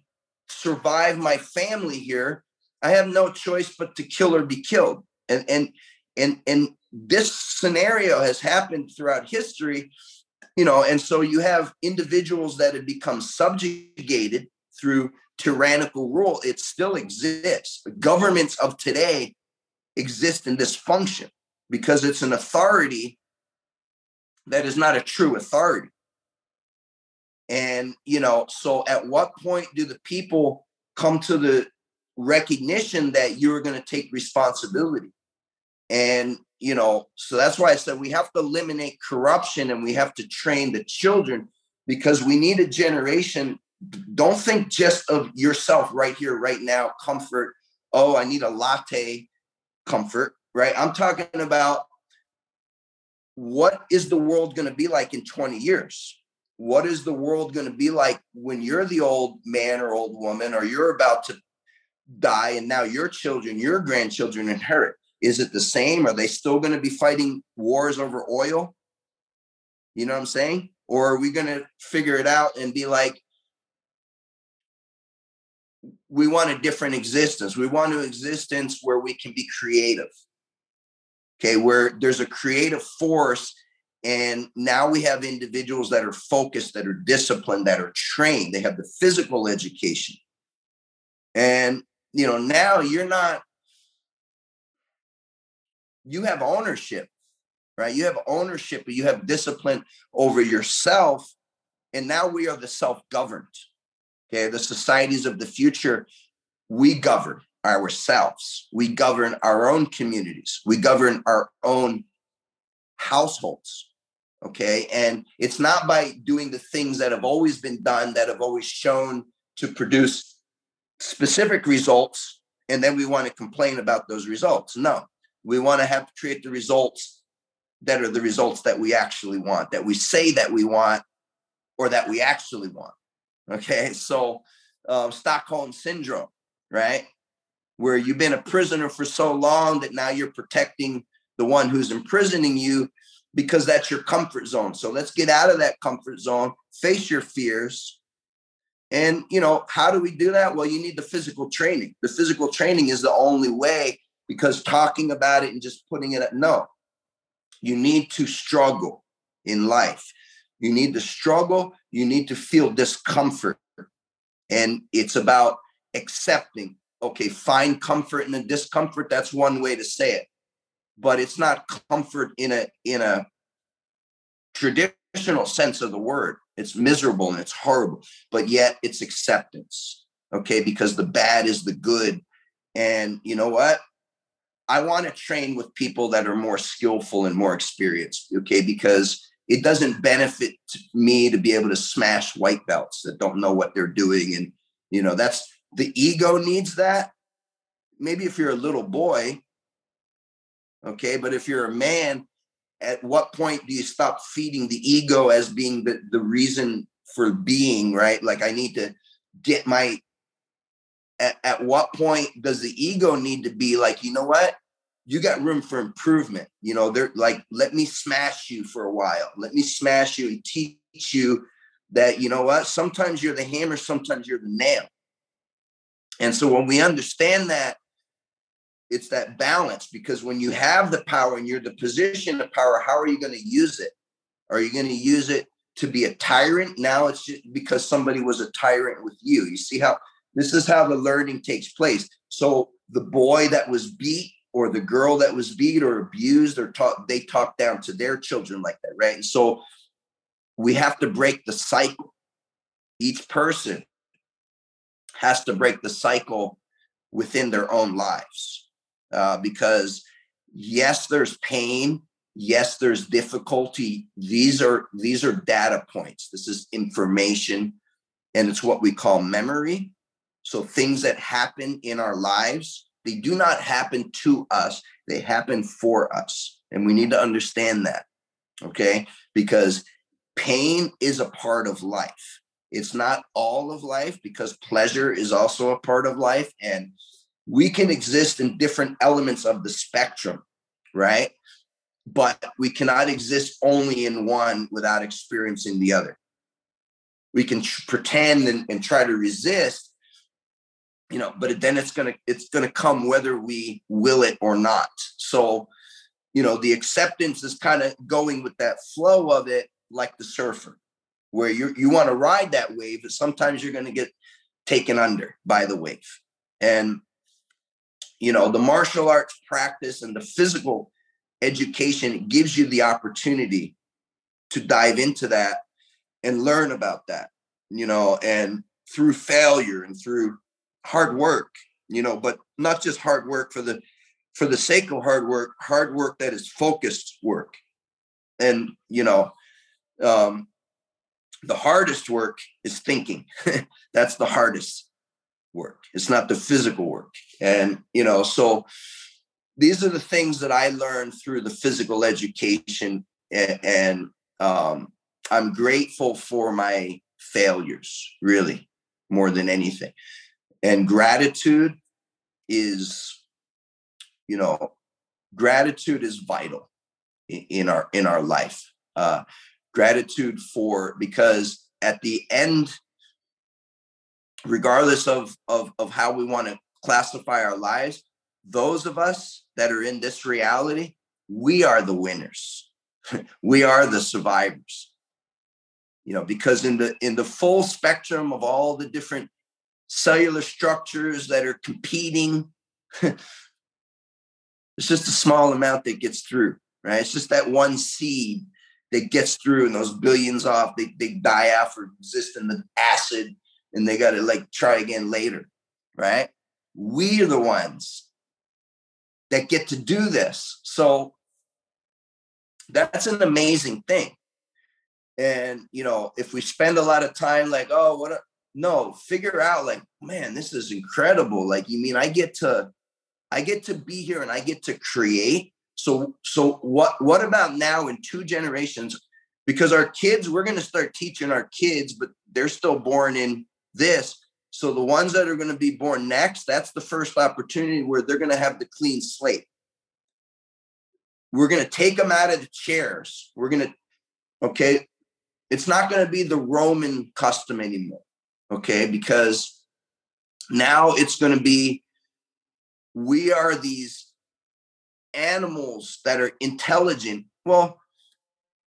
Speaker 2: survive my family here, I have no choice but to kill or be killed. And and and and this scenario has happened throughout history you know and so you have individuals that have become subjugated through tyrannical rule. It still exists. The governments of today exist in dysfunction because it's an authority that is not a true authority. And you know so at what point do the people come to the recognition that you're going to take responsibility and you know, so that's why I said we have to eliminate corruption and we have to train the children because we need a generation. Don't think just of yourself right here, right now, comfort. Oh, I need a latte comfort, right? I'm talking about what is the world going to be like in 20 years? What is the world going to be like when you're the old man or old woman, or you're about to die and now your children, your grandchildren inherit? Is it the same? Are they still going to be fighting wars over oil? You know what I'm saying? Or are we going to figure it out and be like, we want a different existence. We want an existence where we can be creative. Okay, where there's a creative force. And now we have individuals that are focused, that are disciplined, that are trained. They have the physical education. And, you know, now you're not you have ownership, right? You have ownership, but you have discipline over yourself. And now we are the self governed. Okay. The societies of the future, we govern ourselves, we govern our own communities, we govern our own households. Okay. And it's not by doing the things that have always been done, that have always shown to produce specific results. And then we want to complain about those results. No, we want to have to create the results that are the results that we actually want, that we say that we want, or that we actually want. Okay, so um, Stockholm syndrome, right? Where you've been a prisoner for so long that now you're protecting the one who's imprisoning you because that's your comfort zone. So let's get out of that comfort zone, face your fears. And, you know, how do we do that? Well, you need the physical training. The physical training is the only way because talking about it and just putting it at no. You need to struggle in life. You need to struggle you need to feel discomfort. And it's about accepting okay find comfort in the discomfort that's one way to say it. But it's not comfort in a in a traditional sense of the word. It's miserable and it's horrible but yet it's acceptance okay because the bad is the good. And you know what I want to train with people that are more skillful and more experienced, okay? Because it doesn't benefit me to be able to smash white belts that don't know what they're doing. And, you know, that's the ego needs that. Maybe if you're a little boy, Okay. But if you're a man, at what point do you stop feeding the ego as being the, the reason for being, right? Like I need to get my at, at what point does the ego need to be like, you know what? You got room for improvement. You know, they're like, let me smash you for a while. Let me smash you and teach you that, you know what? Sometimes you're the hammer, sometimes you're the nail. And so when we understand that, it's that balance because when you have the power and you're the position of power, how are you going to use it? Are you going to use it to be a tyrant? Now it's just because somebody was a tyrant with you. You see how this is how the learning takes place. So the boy that was beat or the girl that was beat or abused or taught, they talk down to their children like that, right? And so we have to break the cycle. Each person has to break the cycle within their own lives uh, because yes there's pain yes there's difficulty these are these are data points this is information and it's what we call memory so things that happen in our lives, they do not happen to us, they happen for us. And we need to understand that. Okay? Because pain is a part of life. It's not all of life because pleasure is also a part of life. And we can exist in different elements of the spectrum, right? But we cannot exist only in one without experiencing the other. We can tr- pretend and, and try to resist, you know but then it's gonna it's gonna come whether we will it or not. So you know the acceptance is kind of going with that flow of it like the surfer where you you want to ride that wave but sometimes you're going to get taken under by the wave. And you know the martial arts practice and the physical education gives you the opportunity to dive into that and learn about that you know and through failure and through hard work, you know, but not just hard work for the for the sake of hard work, hard work that is focused work. And you know, um, the hardest work is thinking. That's the hardest work. It's not the physical work. And you know, so these are the things that I learned through the physical education, and, and um, I'm grateful for my failures, really, more than anything and gratitude is you know gratitude is vital in our in our life. Uh gratitude for because at the end regardless of of of how we want to classify our lives those of us that are in this reality we are the winners. We are the survivors. You know because in the in the full spectrum of all the different cellular structures that are competing. it's just a small amount that gets through, right? It's just that one seed that gets through and those billions off, they, they die off or exist in the acid and they got to like try again later, right? We are the ones that get to do this. So that's an amazing thing. And, you know, if we spend a lot of time like, oh, what, no figure out like man this is incredible. Like you mean i get to i get to be here and i get to create. So so what what about now in two generations? Because our kids we're going to start teaching our kids but they're still born in this. So the ones that are going to be born next that's the first opportunity where they're going to have the clean slate. We're going to take them out of the chairs. We're going to okay? It's not going to be the roman custom anymore okay? Because now it's going to be we are these animals that are intelligent. Well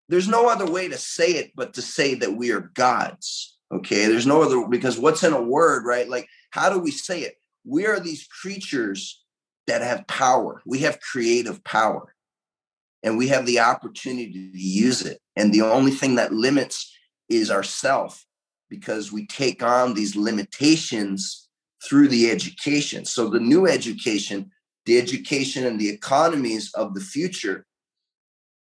Speaker 2: there's no other way to say it but to say that we are gods okay? There's no other because what's in a word right? Like how do we say it? We are these creatures that have power. We have creative power and we have the opportunity to use it. And the only thing that limits is ourself because we take on these limitations through the education. So the new education, the education and the economies of the future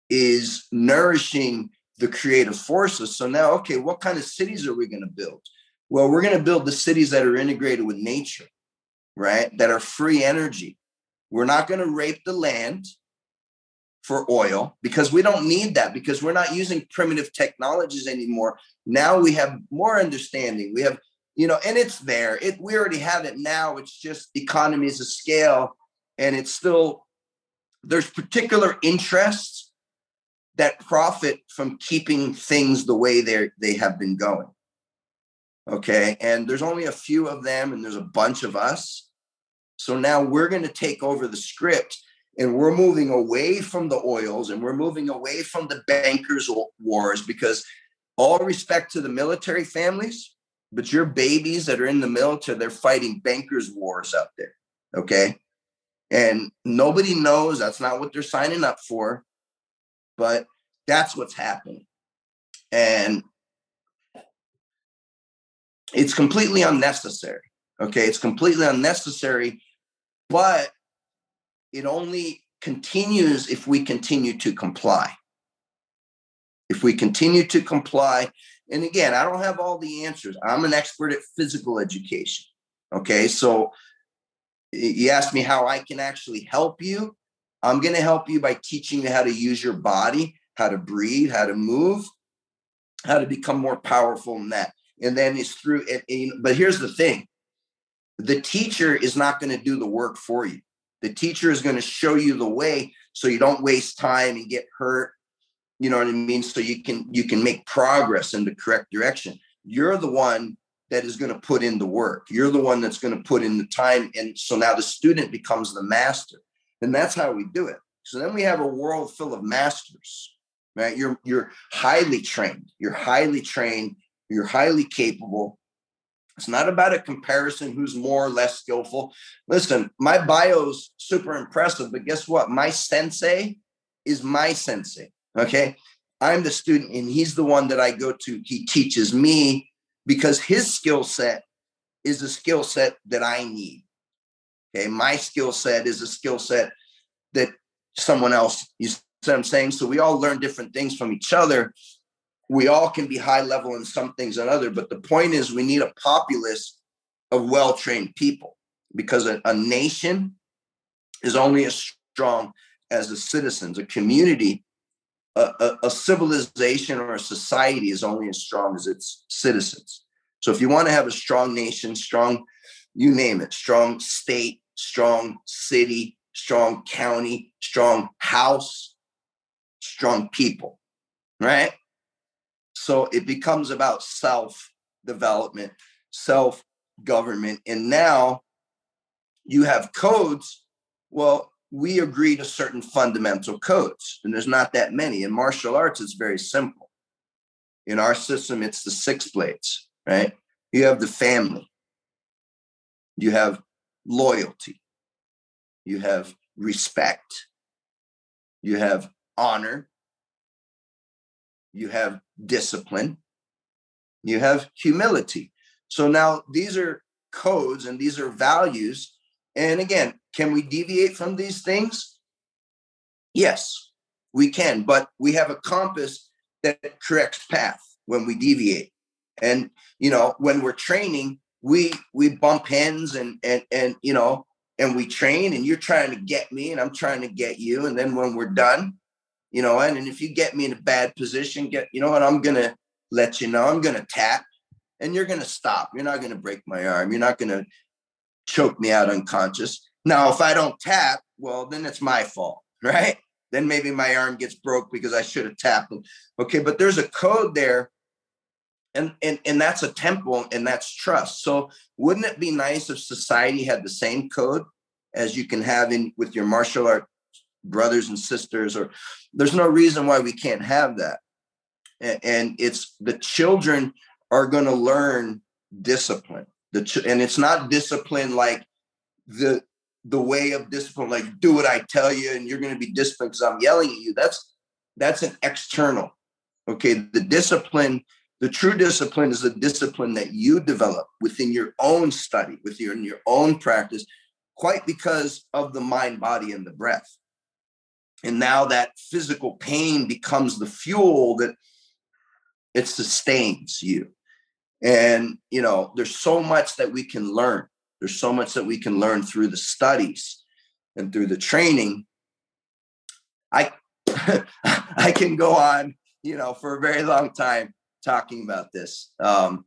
Speaker 2: is nourishing the creative forces. So now, okay, what kind of cities are we going to build? Well, we're going to build the cities that are integrated with nature, right? That are free energy. We're not going to rape the land. For oil because we don't need that because we're not using primitive technologies anymore. Now we have more understanding. We have, you know, and it's there. It we already have it now. It's just economies of scale, and it's still there's particular interests that profit from keeping things the way they they have been going. Okay, and there's only a few of them, and there's a bunch of us. So now we're going to take over the script and we're moving away from the oils and we're moving away from the bankers wars because all respect to the military families but your babies that are in the military they're fighting bankers wars out there okay? And nobody knows that's not what they're signing up for but that's what's happening. And it's completely unnecessary okay? It's completely unnecessary but it only continues if we continue to comply. If we continue to comply, and again, I don't have all the answers. I'm an expert at physical education. Okay, so you asked me how I can actually help you. I'm going to help you by teaching you how to use your body, how to breathe, how to move, how to become more powerful in that. And then it's through it. But here's the thing the teacher is not going to do the work for you. The teacher is going to show you the way so you don't waste time and get hurt. You know what I mean? So you can you can make progress in the correct direction. You're the one that is going to put in the work. You're the one that's going to put in the time. And so now the student becomes the master. And that's how we do it. So then we have a world full of masters, right? You're you're highly trained, you're highly trained, you're highly capable, it's not about a comparison who's more or less skillful. Listen, my bio's super impressive, but guess what? My sensei is my sensei. Okay. I'm the student and he's the one that I go to. He teaches me because his skill set is a skill set that I need. Okay. My skill set is a skill set that someone else, you see what I'm saying? So we all learn different things from each other we all can be high level in some things and other but the point is we need a populace of well-trained people because a, a nation is only as strong as the citizens. A community a, a, a, civilization or a society is only as strong as its citizens. So if you want to have a strong nation strong you name it strong state strong city strong county strong house strong people right so it becomes about self development, self government. And now you have codes. Well, we agree to certain fundamental codes, and there's not that many. In martial arts, it's very simple. In our system, it's the six blades, right? You have the family, you have loyalty, you have respect, you have honor, you have discipline, you have humility. So now these are codes and these are values. And again, can we deviate from these things? Yes, we can, but we have a compass that corrects path when we deviate. And you know, when we're training, we we bump heads and and and you know, and we train and you're trying to get me and I'm trying to get you. And then when we're done, you know, and, and if you get me in a bad position, get, you know what, I'm going to let you know, I'm going to tap and you're going to stop. You're not going to break my arm. You're not going to choke me out unconscious. Now, if I don't tap, well, then it's my fault, right? Then maybe my arm gets broke because I should have tapped. Okay, but there's a code there and and and that's a temple and that's trust so wouldn't it be nice if society had the same code as you can have in with your martial art brothers and sisters or there's no reason why we can't have that. And it's the children are going to learn discipline. The ch- and it's not discipline like the the way of discipline like do what i tell you and you're going to be disciplined because i'm yelling at you. That's that's an external okay? The discipline the true discipline is the discipline that you develop within your own study within your, your own practice quite because of the mind body and the breath and now that physical pain becomes the fuel that it sustains you and you know there's so much that we can learn there's so much that we can learn through the studies and through the training i I can go on, you know, for a very long time talking about this. Um,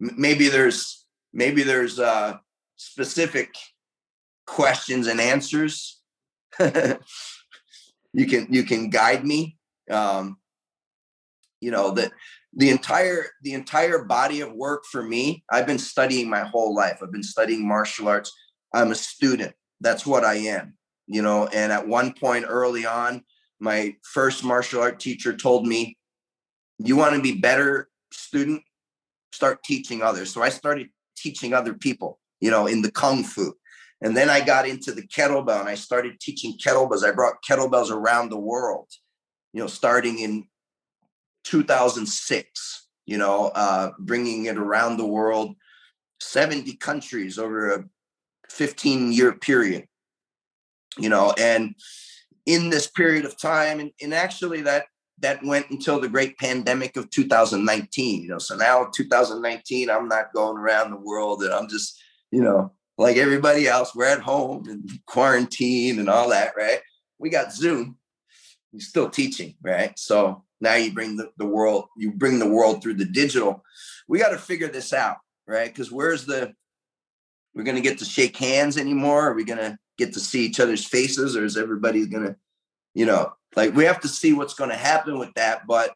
Speaker 2: maybe there's maybe there's uh, specific questions and answers. you can you can guide me. Um, you know that the entire the entire body of work for me. I've been studying my whole life. I've been studying martial arts. I'm a student. That's what I am. You know, and at one point early on, my first martial art teacher told me, "You want to be better student? Start teaching others." So I started teaching other people. You know, in the kung fu. And then I got into the kettlebell and I started teaching kettlebells. I brought kettlebells around the world, you know, starting in 2006, you know, uh, bringing it around the world, 70 countries over a 15 year period, you know, and in this period of time, and, and actually that that went until the great pandemic of 2019, you know, so now 2019, I'm not going around the world and I'm just, you know, like everybody else, we're at home and quarantine and all that, right? We got Zoom. You're still teaching, right? So now you bring the, the world, you bring the world through the digital. We got to figure this out, right? Because where's the we're gonna get to shake hands anymore? Are we gonna get to see each other's faces, or is everybody gonna, you know, like we have to see what's gonna happen with that. But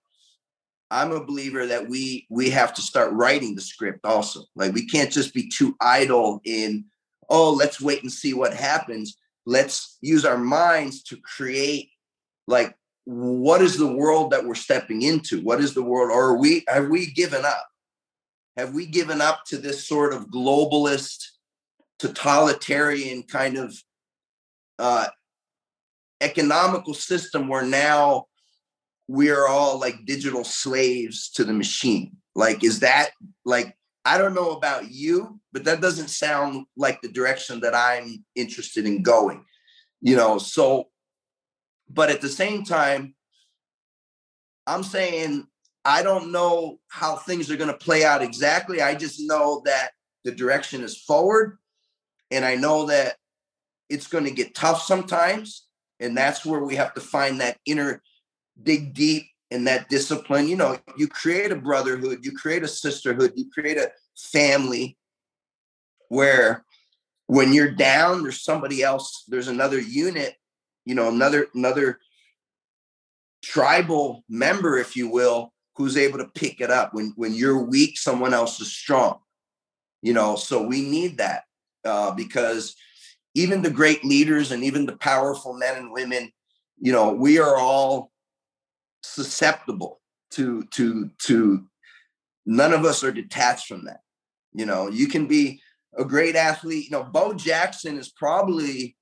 Speaker 2: I'm a believer that we we have to start writing the script also. Like we can't just be too idle in, oh, let's wait and see what happens. Let's use our minds to create like what is the world that we're stepping into? What is the world? Or are we have we given up? Have we given up to this sort of globalist, totalitarian kind of uh, economical system where now we're all like digital slaves to the machine. Like, is that like, I don't know about you, but that doesn't sound like the direction that I'm interested in going, you know? So, but at the same time, I'm saying I don't know how things are going to play out exactly. I just know that the direction is forward. And I know that it's going to get tough sometimes. And that's where we have to find that inner dig deep in that discipline. You know, you create a brotherhood, you create a sisterhood, you create a family where when you're down, there's somebody else, there's another unit, you know, another another tribal member, if you will, who's able to pick it up. When when you're weak, someone else is strong. You know, so we need that uh, because even the great leaders and even the powerful men and women, you know, we are all susceptible to to to none of us are detached from that. You know you can be a great athlete. You know bo jackson is probably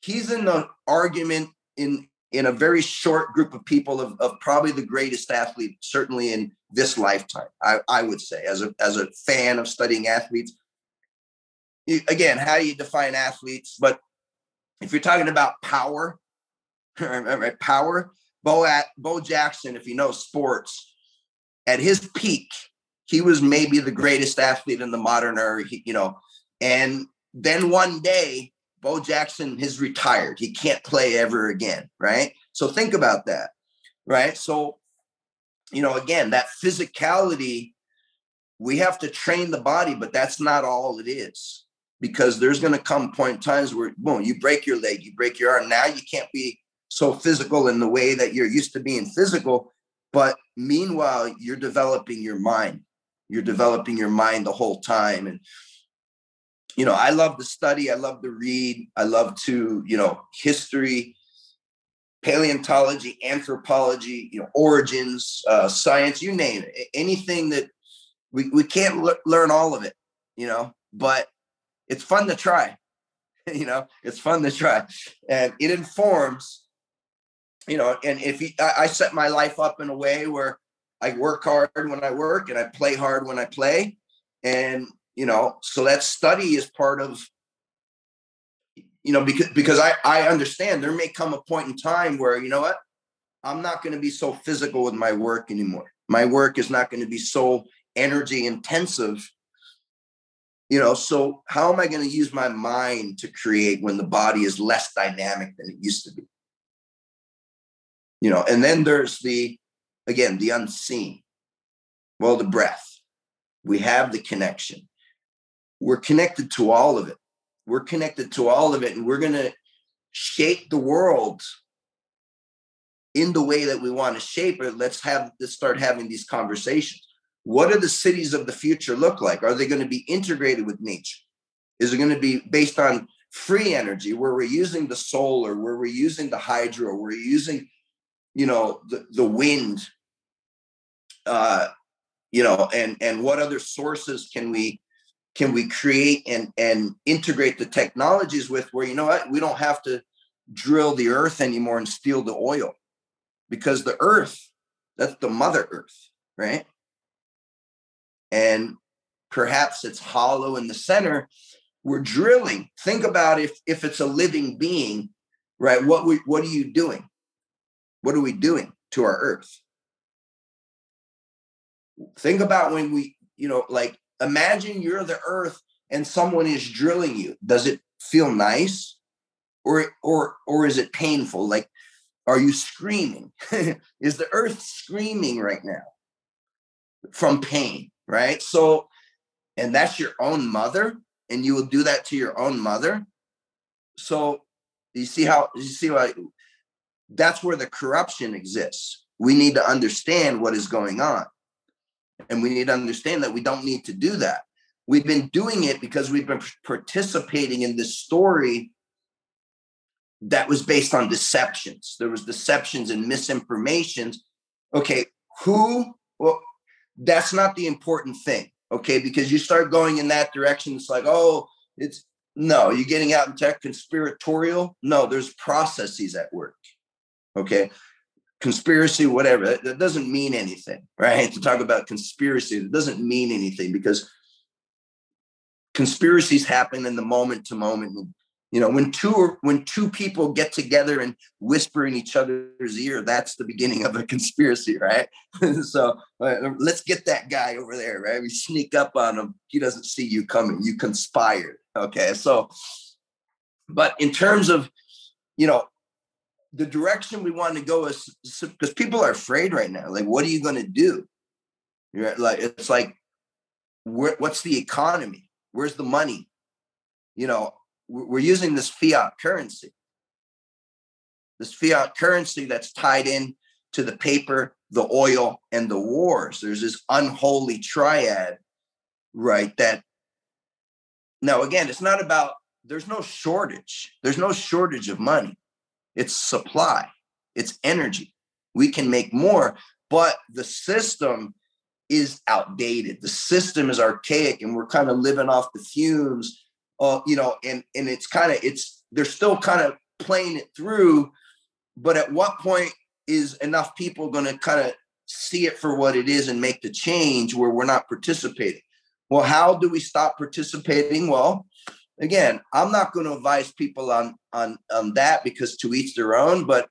Speaker 2: he's in the argument in in a very short group of people of, of probably the greatest athlete certainly in this lifetime i, I would say as a as a fan of studying athletes. Again how do you define athletes? But if you're talking about power right power Bo at Bo Jackson, if you know sports, at his peak, he was maybe the greatest athlete in the modern era. He, you know, and then one day, Bo Jackson has retired. He can't play ever again, right? So think about that, right? So, you know, again, that physicality, we have to train the body, but that's not all it is because there's going to come point times where boom, you break your leg, you break your arm. Now you can't be so physical in the way that you're used to being physical. But meanwhile, you're developing your mind. You're developing your mind the whole time. And, you know, I love to study, I love to read, I love to, you know, history, paleontology, anthropology, you know, origins, uh, science, you name it. Anything that we, we can't learn all of it, you know, but it's fun to try. you know, it's fun to try. And it informs you know, and if you, I, I set my life up in a way where I work hard when I work and I play hard when I play. And, you know, so that study is part of, you know, because, because I, I understand there may come a point in time where, you know what, I'm not going to be so physical with my work anymore. My work is not going to be so energy intensive. You know, so how am I going to use my mind to create when the body is less dynamic than it used to be? You know, and then there's the, again, the unseen. Well, the breath. We have the connection. We're connected to all of it. We're connected to all of it, and we're going to shape the world in the way that we want to shape it. Let's have let's start having these conversations. What are the cities of the future look like? Are they going to be integrated with nature? Is it going to be based on free energy where we're using the solar, where we're using the hydro, we're using, you know, the, the wind, uh, you know, and and what other sources can we can we create and and integrate the technologies with where you know what we don't have to drill the earth anymore and steal the oil. Because the earth that's the mother earth right? And perhaps it's hollow in the center. We're drilling. Think about if if it's a living being right? What we what are you doing what are we doing to our earth? Think about when we you know like imagine you're the earth and someone is drilling you. Does it feel nice? Or or or is it painful? Like are you screaming? Is the earth screaming right now from pain right? So and that's your own mother and you will do that to your own mother? So you see how you see why that's where the corruption exists. We need to understand what is going on. And we need to understand that we don't need to do that. We've been doing it because we've been participating in this story that was based on deceptions. There was deceptions and misinformations okay who well that's not the important thing okay? Because you start going in that direction it's like oh it's no you're getting out into conspiratorial? No there's processes at work okay? Conspiracy whatever that, that doesn't mean anything right? To talk about conspiracy it doesn't mean anything because conspiracies happen in the moment to moment. You know when two when two people get together and whisper in each other's ear that's the beginning of a conspiracy right? So uh, let's get that guy over there right? We sneak up on him. He doesn't see you coming. You conspired okay? So but in terms of you know the direction we want to go is because people are afraid right now like what are you going to do? You're like it's like where, what's the economy? Where's the money? You know we're using this fiat currency. This fiat currency that's tied in to the paper the oil and the wars. There's this unholy triad right that now again it's not about there's no shortage. There's no shortage of money it's supply it's energy we can make more but the system is outdated the system is archaic and we're kind of living off the fumes uh, you know, and and it's kind of it's they're still kind of playing it through, but at what point is enough people going to kind of see it for what it is and make the change where we're not participating? Well, how do we stop participating? Well, again, I'm not going to advise people on on on that because to each their own, but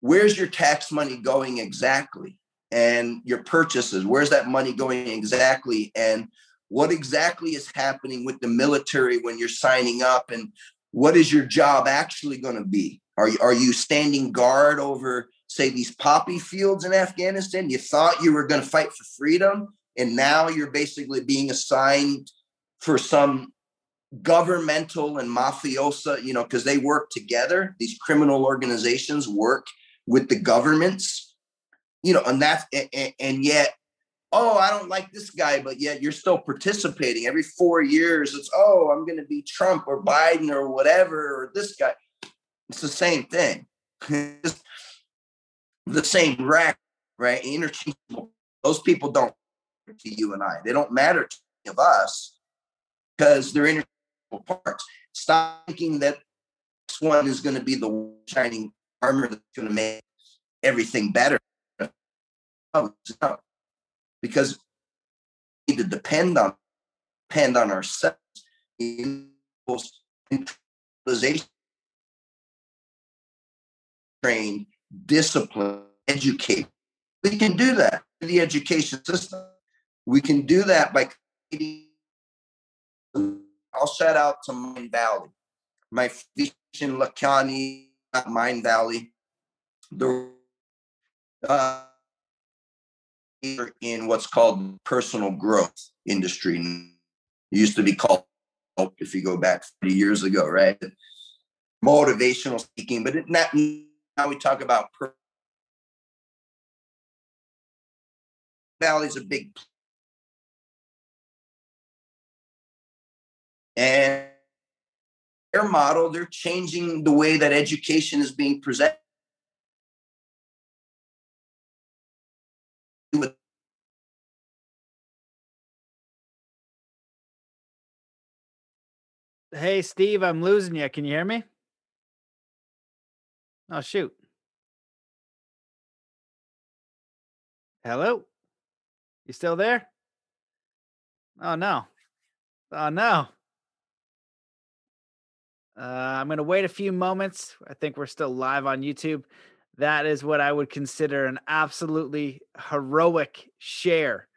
Speaker 2: where's your tax money going exactly? And your purchases, where's that money going exactly? And what exactly is happening with the military when you're signing up and what is your job actually going to be are you, are you standing guard over say these poppy fields in afghanistan you thought you were going to fight for freedom and now you're basically being assigned for some governmental and mafiosa you know because they work together these criminal organizations work with the governments you know and that's and, and yet oh, I don't like this guy, but yet you're still participating. Every four years, it's, oh, I'm going to be Trump or Biden or whatever, or this guy. It's the same thing. it's the same rack, right? Interchangeable. Those people don't to you and I. They don't matter to of us because they're interchangeable parts. Stop thinking that this one is going to be the shining armor that's going to make everything better. No because we need to depend on depend on ourselves in trained, discipline, educate. We can do that in the education system. We can do that by creating. I'll shout out to Mindvalley, my Vishen Lakhiani, Mind Valley, the uh, in what's called personal growth industry. It used to be called, if you go back 30 years ago, right? Motivational speaking, but it, not, now we talk about per- Valley's a big and their model, they're changing the way that education is being presented.
Speaker 1: Hey, Steve, I'm losing you. Can you hear me? Oh, shoot. Hello? You still there? Oh, no. Oh, no. Uh, I'm going to wait a few moments. I think we're still live on YouTube. That is what I would consider an absolutely heroic share.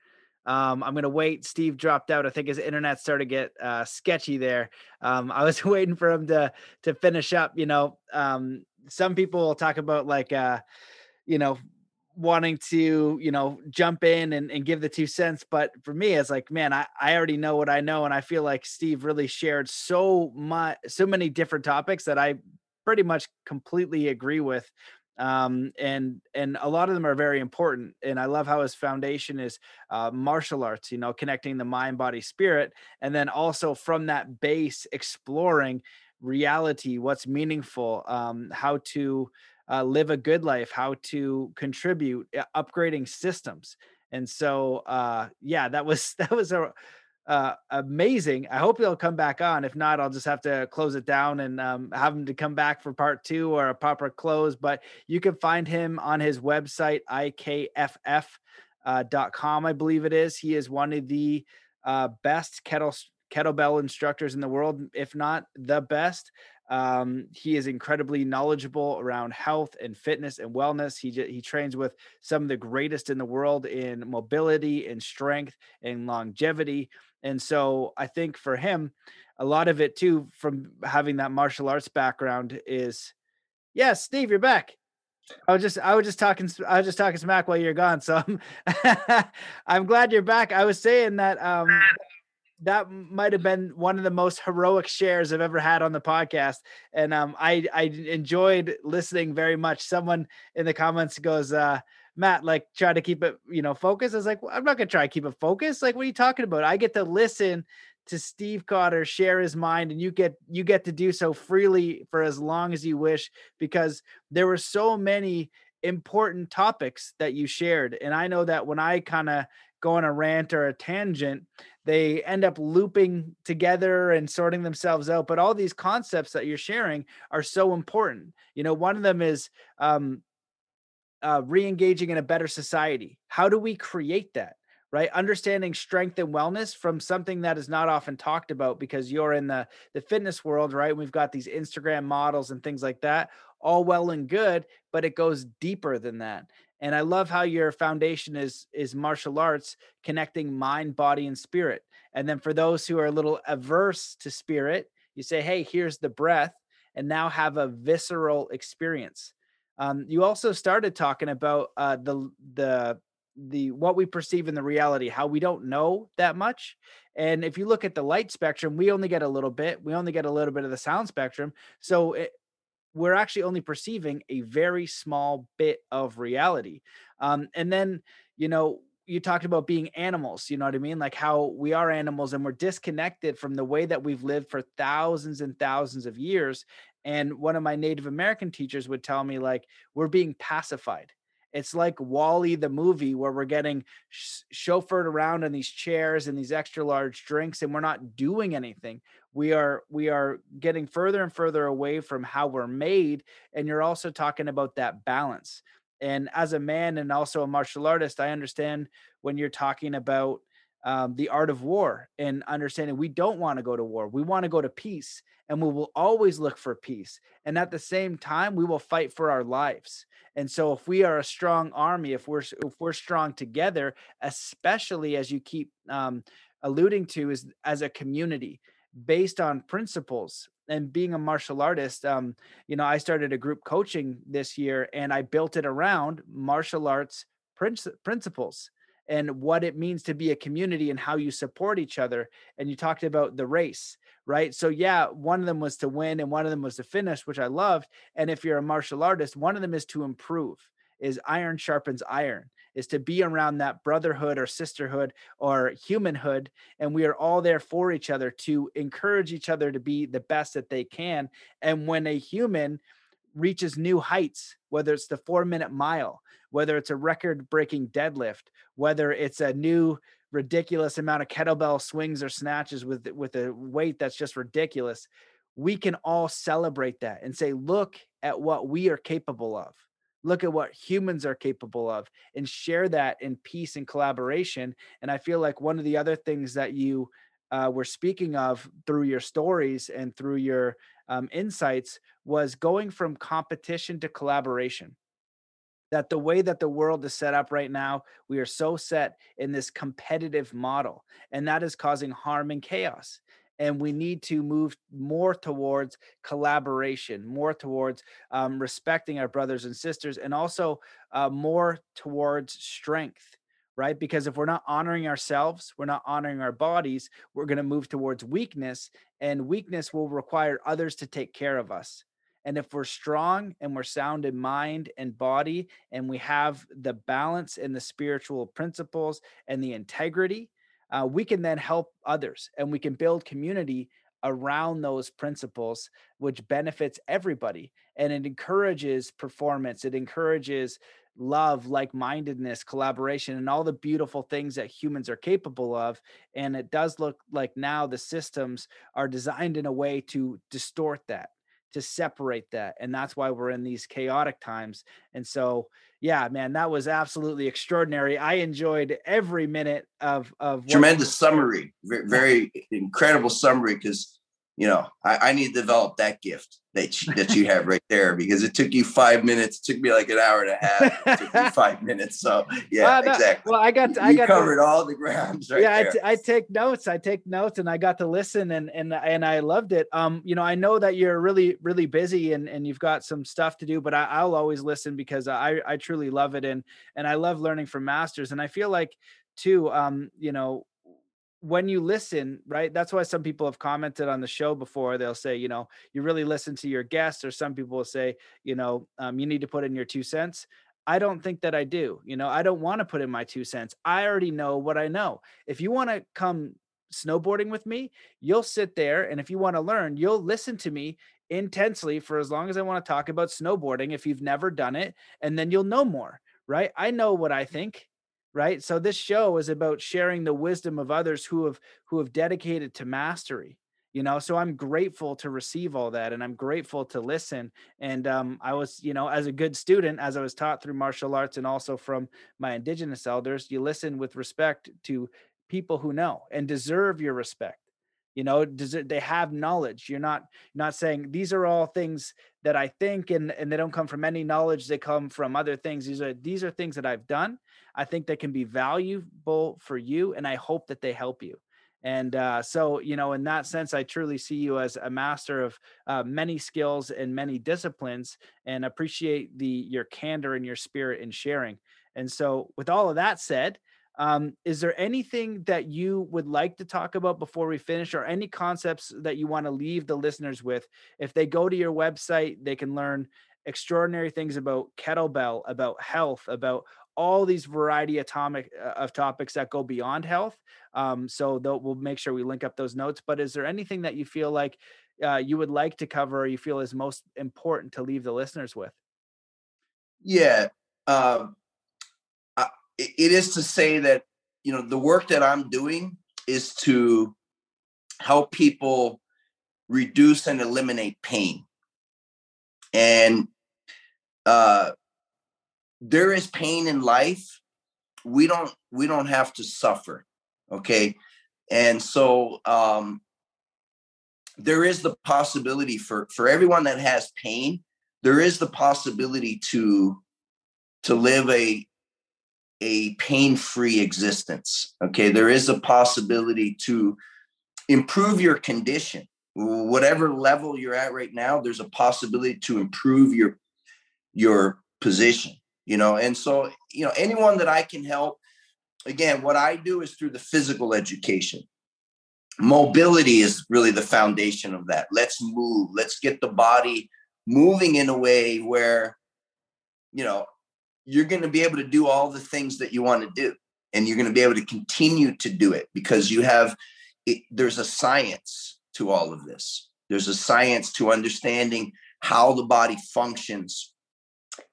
Speaker 1: Um, I'm going to wait. Steve dropped out. I think his internet started to get uh, sketchy there. Um, I was waiting for him to to finish up. You know, um, some people will talk about like, uh, you know, wanting to you know jump in and, and give the two cents but for me it's like man I, I already know what i know and i feel like steve really shared so much so many different topics that i pretty much completely agree with um, and and a lot of them are very important and i love how his foundation is uh, martial arts you know connecting the mind body spirit and then also from that base exploring reality what's meaningful um, how to uh, live a good life, how to contribute, uh, upgrading systems. And so, uh, yeah, that was that was a uh, amazing. I hope he'll come back on. If not, I'll just have to close it down and um, have him to come back for part two or a proper close. But you can find him on his website, ikff.com, uh, I believe it is. He is one of the uh, best kettle kettlebell instructors in the world, if not the best. Um, he is incredibly knowledgeable around health and fitness and wellness. He he trains with some of the greatest in the world in mobility and strength and longevity. And so I think for him, a lot of it too, from having that martial arts background, is yes, Steve, you're back. I was just I was just talking I was just talking smack while you're gone. So I'm, I'm glad you're back. I was saying that um that might have been one of the most heroic shares I've ever had on the podcast, and um, I I enjoyed listening very much. Someone in the comments goes, uh, "Matt, like try to keep it, you know, focused." I was like, well, "I'm not gonna try to keep it focused. Like, what are you talking about? I get to listen to Steve Cotter share his mind, and you get you get to do so freely for as long as you wish because there were so many." important topics that you shared and i know that when i kind of go on a rant or a tangent they end up looping together and sorting themselves out but all these concepts that you're sharing are so important. You know one of them is um uh re-engaging in a better society. How do we create that right? Understanding strength and wellness from something that is not often talked about because you're in the the fitness world right? We've got these instagram models and things like that all well and good but it goes deeper than that and i love how your foundation is is martial arts connecting mind body and spirit. And then for those who are a little averse to spirit you say hey here's the breath and now have a visceral experience. Um, you also started talking about uh, the the the what we perceive in the reality how we don't know that much. And if you look at the light spectrum we only get a little bit we only get a little bit of the sound spectrum. So it, we're actually only perceiving a very small bit of reality. Um, and then, you know, you talked about being animals, you know what I mean? Like how we are animals and we're disconnected from the way that we've lived for thousands and thousands of years. And one of my Native American teachers would tell me, like, we're being pacified. It's like WALL-E the movie where we're getting sh- chauffeured around in these chairs and these extra large drinks and we're not doing anything. We are we are getting further and further away from how we're made and you're also talking about that balance. And as a man and also a martial artist, I understand when you're talking about um, the art of war and understanding we don't want to go to war. We want to go to peace and we will always look for peace. And at the same time, we will fight for our lives. And so if we are a strong army, if we're if we're strong together, especially as you keep um, alluding to is as a community, based on principles and being a martial artist um, you know i started a group coaching this year and i built it around martial arts principles and what it means to be a community and how you support each other. And you talked about the race, right? So, yeah, one of them was to win and one of them was to finish, which I loved. And if you're a martial artist, one of them is to improve, is iron sharpens iron, is to be around that brotherhood or sisterhood or humanhood. And we are all there for each other to encourage each other to be the best that they can. And when a human, reaches new heights, whether it's the four minute mile, whether it's a record breaking deadlift, whether it's a new ridiculous amount of kettlebell swings or snatches with with a weight that's just ridiculous we can all celebrate that and say look at what we are capable of look at what humans are capable of and share that in peace and collaboration and i feel like one of the other things that you uh, were speaking of through your stories and through your um, insights was going from competition to collaboration that the way that the world is set up right now, we are so set in this competitive model, and that is causing harm and chaos. And we need to move more towards collaboration, more towards um, respecting our brothers and sisters, and also uh, more towards strength, right? Because if we're not honoring ourselves, we're not honoring our bodies, we're going to move towards weakness, and weakness will require others to take care of us. And if we're strong and we're sound in mind and body, and we have the balance and the spiritual principles and the integrity, uh, we can then help others and we can build community around those principles, which benefits everybody. And it encourages performance, it encourages love, like mindedness, collaboration, and all the beautiful things that humans are capable of. And it does look like now the systems are designed in a way to distort that to separate that and that's why we're in these chaotic times and so yeah man that was absolutely extraordinary. I enjoyed every minute of of
Speaker 2: tremendous summary very, incredible summary because you know I, I need to develop that gift that you, that you have right there because it took you five minutes. It took me like an hour and a half. It took me five minutes. So yeah, uh, no, exactly.
Speaker 1: Well, I got I got
Speaker 2: covered all the grounds. Right
Speaker 1: yeah,
Speaker 2: I,
Speaker 1: t- I take notes. I take notes, and I got to listen, and and and I loved it. Um, you know, I know that you're really really busy, and and you've got some stuff to do, but I, I'll always listen because I I truly love it, and and I love learning from masters, and I feel like too um you know when you listen, right? That's why some people have commented on the show before. They'll say, you know, you really listen to your guests, or some people will say, you know, um, you need to put in your two cents. I don't think that I do. You know, I don't want to put in my two cents. I already know what I know. If you want to come snowboarding with me, you'll sit there. And if you want to learn, you'll listen to me intensely for as long as I want to talk about snowboarding if you've never done it. And then you'll know more, right? I know what I think right? So this show is about sharing the wisdom of others who have who have dedicated to mastery you know? So i'm grateful to receive all that and i'm grateful to listen and um, i was you know as a good student as i was taught through martial arts and also from my indigenous elders you listen with respect to people who know and deserve your respect you know? Does it they have knowledge. You're not not saying these are all things that i think and and they don't come from any knowledge they come from other things. These are these are things that i've done i think they can be valuable for you and i hope that they help you and uh, so you know in that sense i truly see you as a master of uh, many skills and many disciplines and appreciate the your candor and your spirit in sharing and so with all of that said um, is there anything that you would like to talk about before we finish, or any concepts that you want to leave the listeners with? If they go to your website, they can learn extraordinary things about kettlebell, about health, about all these variety atomic uh, of topics that go beyond health. Um, so we'll make sure we link up those notes. But is there anything that you feel like uh, you would like to cover, or you feel is most important to leave the listeners with?
Speaker 2: Yeah. Um, it is to say that you know the work that i'm doing is to help people reduce and eliminate pain and uh there is pain in life we don't we don't have to suffer okay? And so um there is the possibility for for everyone that has pain there is the possibility to to live a a pain-free existence okay? There is a possibility to improve your condition. Whatever level you're at right now there's a possibility to improve your your position you know and so you know anyone that i can help again what i do is through the physical education. Mobility is really the foundation of that. Let's move. Let's get the body moving in a way where you know you're going to be able to do all the things that you want to do and you're going to be able to continue to do it because you have it, there's a science to all of this. There's a science to understanding how the body functions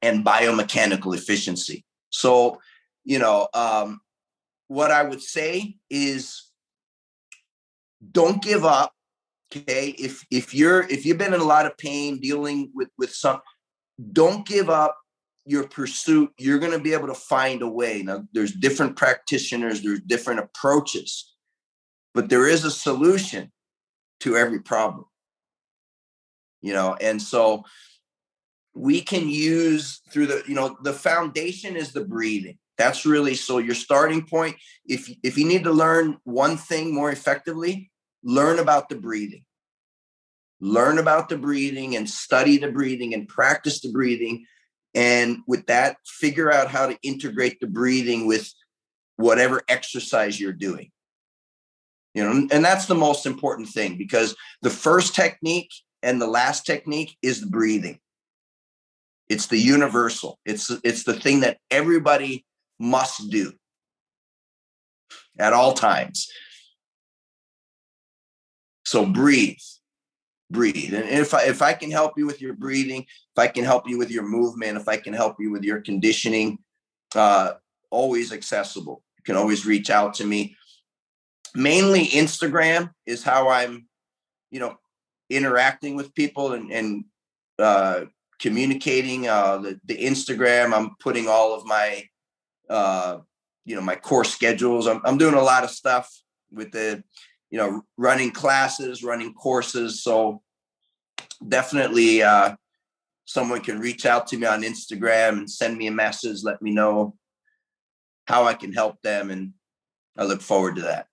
Speaker 2: and biomechanical efficiency. So you know um, what i would say is don't give up okay? If if you're if you've been in a lot of pain dealing with with some don't give up your pursuit. You're going to be able to find a way. Now there's different practitioners there's different approaches but there is a solution to every problem. You know and so we can use through the you know the foundation is the breathing. That's really so your starting point if if you need to learn one thing more effectively learn about the breathing. Learn about the breathing and study the breathing and practice the breathing and with that figure out how to integrate the breathing with whatever exercise you're doing. You know and that's the most important thing because the first technique and the last technique is the breathing it's the universal. It's it's the thing that everybody must do. At all times. So breathe. Breathe. And if i if i can help you with your breathing if i can help you with your movement if i can help you with your conditioning uh always accessible. You can always reach out to me. Mainly instagram is how i'm you know interacting with people and and uh communicating uh the, the instagram. I'm putting all of my uh you know my course schedules. I'm, I'm doing a lot of stuff with the you know running classes running courses. So definitely uh someone can reach out to me on instagram and send me a message let me know how i can help them and i look forward to that.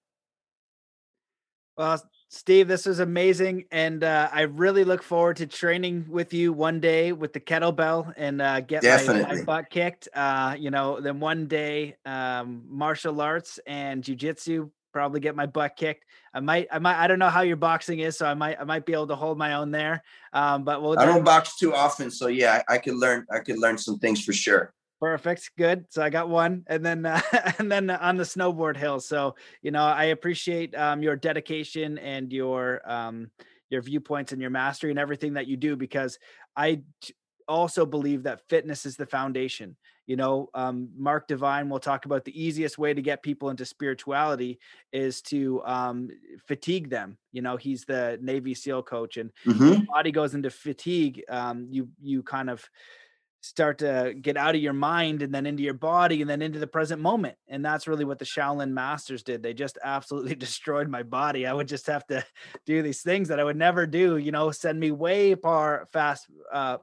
Speaker 1: Well Steve, this is amazing, and uh, I really look forward to training with you one day with the kettlebell and uh, get my, my, butt kicked. Uh, you know, then one day um, martial arts and jujitsu probably get my butt kicked. I might, I might, I don't know how your boxing is, so I might, I might be able to hold my own there. Um, but we'll.
Speaker 2: I don't box too often, so yeah, I, I could learn, I could learn some things for sure.
Speaker 1: Perfect. Good. So I got one, and then uh, and then on the snowboard hill. So you know, I appreciate um, your dedication and your um, your viewpoints and your mastery and everything that you do because I also believe that fitness is the foundation. You know, um, Mark Divine will talk about the easiest way to get people into spirituality is to um, fatigue them. You know, he's the Navy SEAL coach, and mm-hmm. body goes into fatigue. Um, you you kind of start to get out of your mind and then into your body and then into the present moment. And that's really what the Shaolin masters did. They just absolutely destroyed my body. I would just have to do these things that I would never do, you know, send me way far fast, uh,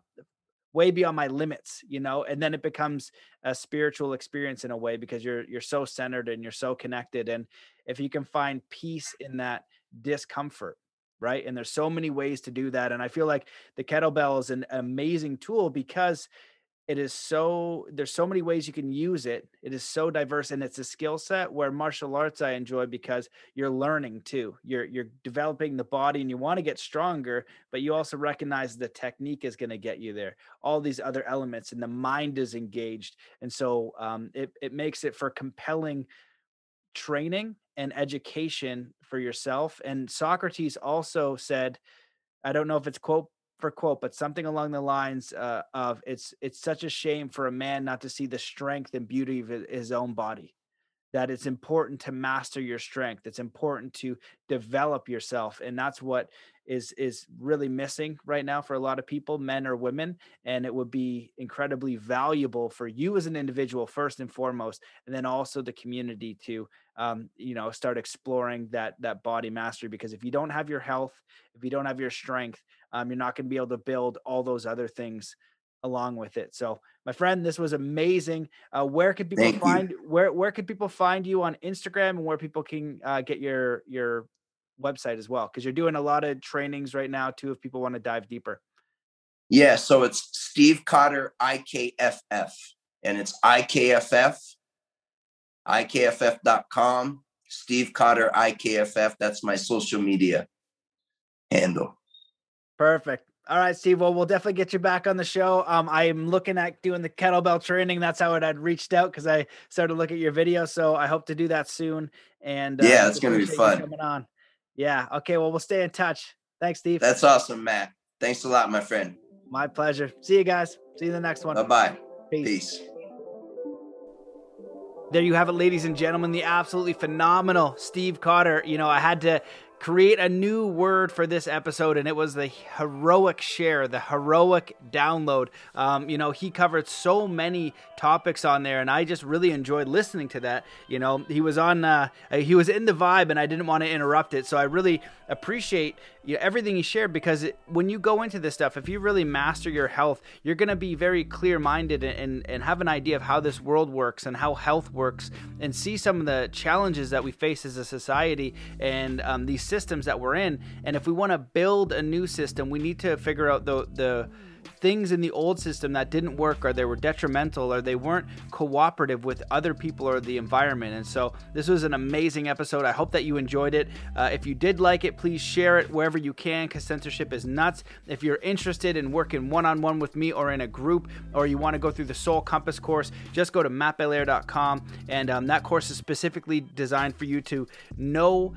Speaker 1: way beyond my limits, you know, and then it becomes a spiritual experience in a way because you're you're so centered and you're so connected. And if you can find peace in that discomfort, right? And there's so many ways to do that. And I feel like the kettlebell is an amazing tool because it is so there's so many ways you can use it it is so diverse and it's a skill set where martial arts i enjoy because you're learning too you're you're developing the body and you want to get stronger but you also recognize the technique is going to get you there all these other elements and the mind is engaged and so um, it, it makes it for compelling training and education for yourself and socrates also said i don't know if it's quote for quote, but something along the lines uh, of it's it's such a shame for a man not to see the strength and beauty of his own body. That it's important to master your strength. It's important to develop yourself, and that's what is is really missing right now for a lot of people, men or women. And it would be incredibly valuable for you as an individual first and foremost, and then also the community to um, you know start exploring that that body mastery. Because if you don't have your health, if you don't have your strength, um, you're not going to be able to build all those other things along with it. So, my friend, this was amazing. Uh, where could people Thank find you. where where could people find you on Instagram and where people can uh, get your your website as well? Because you're doing a lot of trainings right now too. If people want to dive deeper.
Speaker 2: Yeah, so it's Steve Cotter IKFF, and it's IKFF, IKFF.com. Steve Cotter IKFF. That's my social media handle.
Speaker 1: Perfect. All right, Steve. Well, we'll definitely get you back on the show. Um, I'm looking at doing the kettlebell training. That's how it had reached out because I started to look at your video. So I hope to do that soon. And
Speaker 2: uh, yeah, it's gonna be fun.
Speaker 1: Coming on. Yeah. Okay. Well, we'll stay in touch. Thanks, Steve.
Speaker 2: That's awesome, Matt. Thanks a lot, my friend.
Speaker 1: My pleasure. See you guys. See you in the next one.
Speaker 2: Bye bye. Peace. Peace.
Speaker 1: There you have it, ladies and gentlemen. The absolutely phenomenal Steve Cotter. You know, I had to create a new word for this episode, and it was the heroic share, the heroic download. Um, you know, he covered so many topics on there, and I just really enjoyed listening to that. You know, he was on, uh, he was in the vibe, and I didn't want to interrupt it, so I really appreciate you know, everything he shared because it, when you go into this stuff, if you really master your health, you're going to be very clear minded and, and, and have an idea of how this world works and how health works, and see some of the challenges that we face as a society and um, these systems that we're in. And if we want to build a new system, we need to figure out the the things in the old system that didn't work or they were detrimental or they weren't cooperative with other people or the environment. And so this was an amazing episode. I hope that you enjoyed it. Uh, if you did like it, please share it wherever you can because censorship is nuts. If you're interested in working one on one with me or in a group or you want to go through the Soul Compass course, just go to mattbelair.com. And um, that course is specifically designed for you to know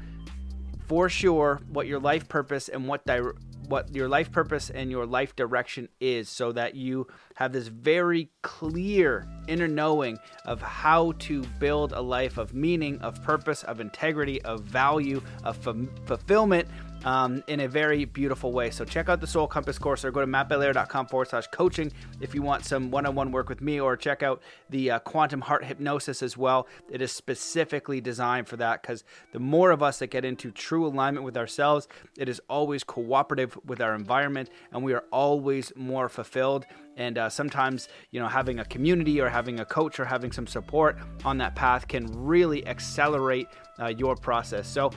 Speaker 1: for sure what your life purpose and what di- what your life purpose and your life direction is so that you have this very clear inner knowing of how to build a life of meaning, of purpose, of integrity, of value, of f- fulfillment um, in a very beautiful way. So check out the Soul Compass course or go to mattbelair.com forward slash coaching if you want some one on one work with me or check out the uh, Quantum Heart Hypnosis as well. It is specifically designed for that because the more of us that get into true alignment with ourselves, it is always cooperative with our environment and we are always more fulfilled and uh, sometimes you know having a community or having a coach or having some support on that path can really accelerate uh, your process so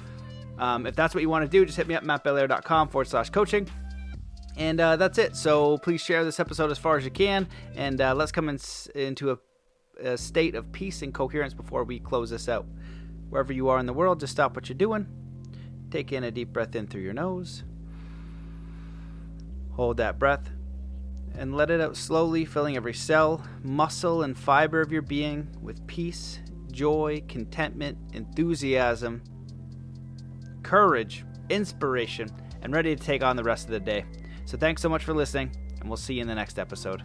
Speaker 1: um, if that's what you want to do, just hit me up, mattbelair.com forward slash coaching. And uh, that's it. So please share this episode as far as you can. And uh, let's come in, into a, a state of peace and coherence before we close this out. Wherever you are in the world, just stop what you're doing. Take in a deep breath in through your nose. Hold that breath and let it out slowly, filling every cell, muscle, and fiber of your being with peace, joy, contentment, enthusiasm courage, inspiration, and ready to take on the rest of the day. So thanks so much for listening, and we'll see you in the next episode.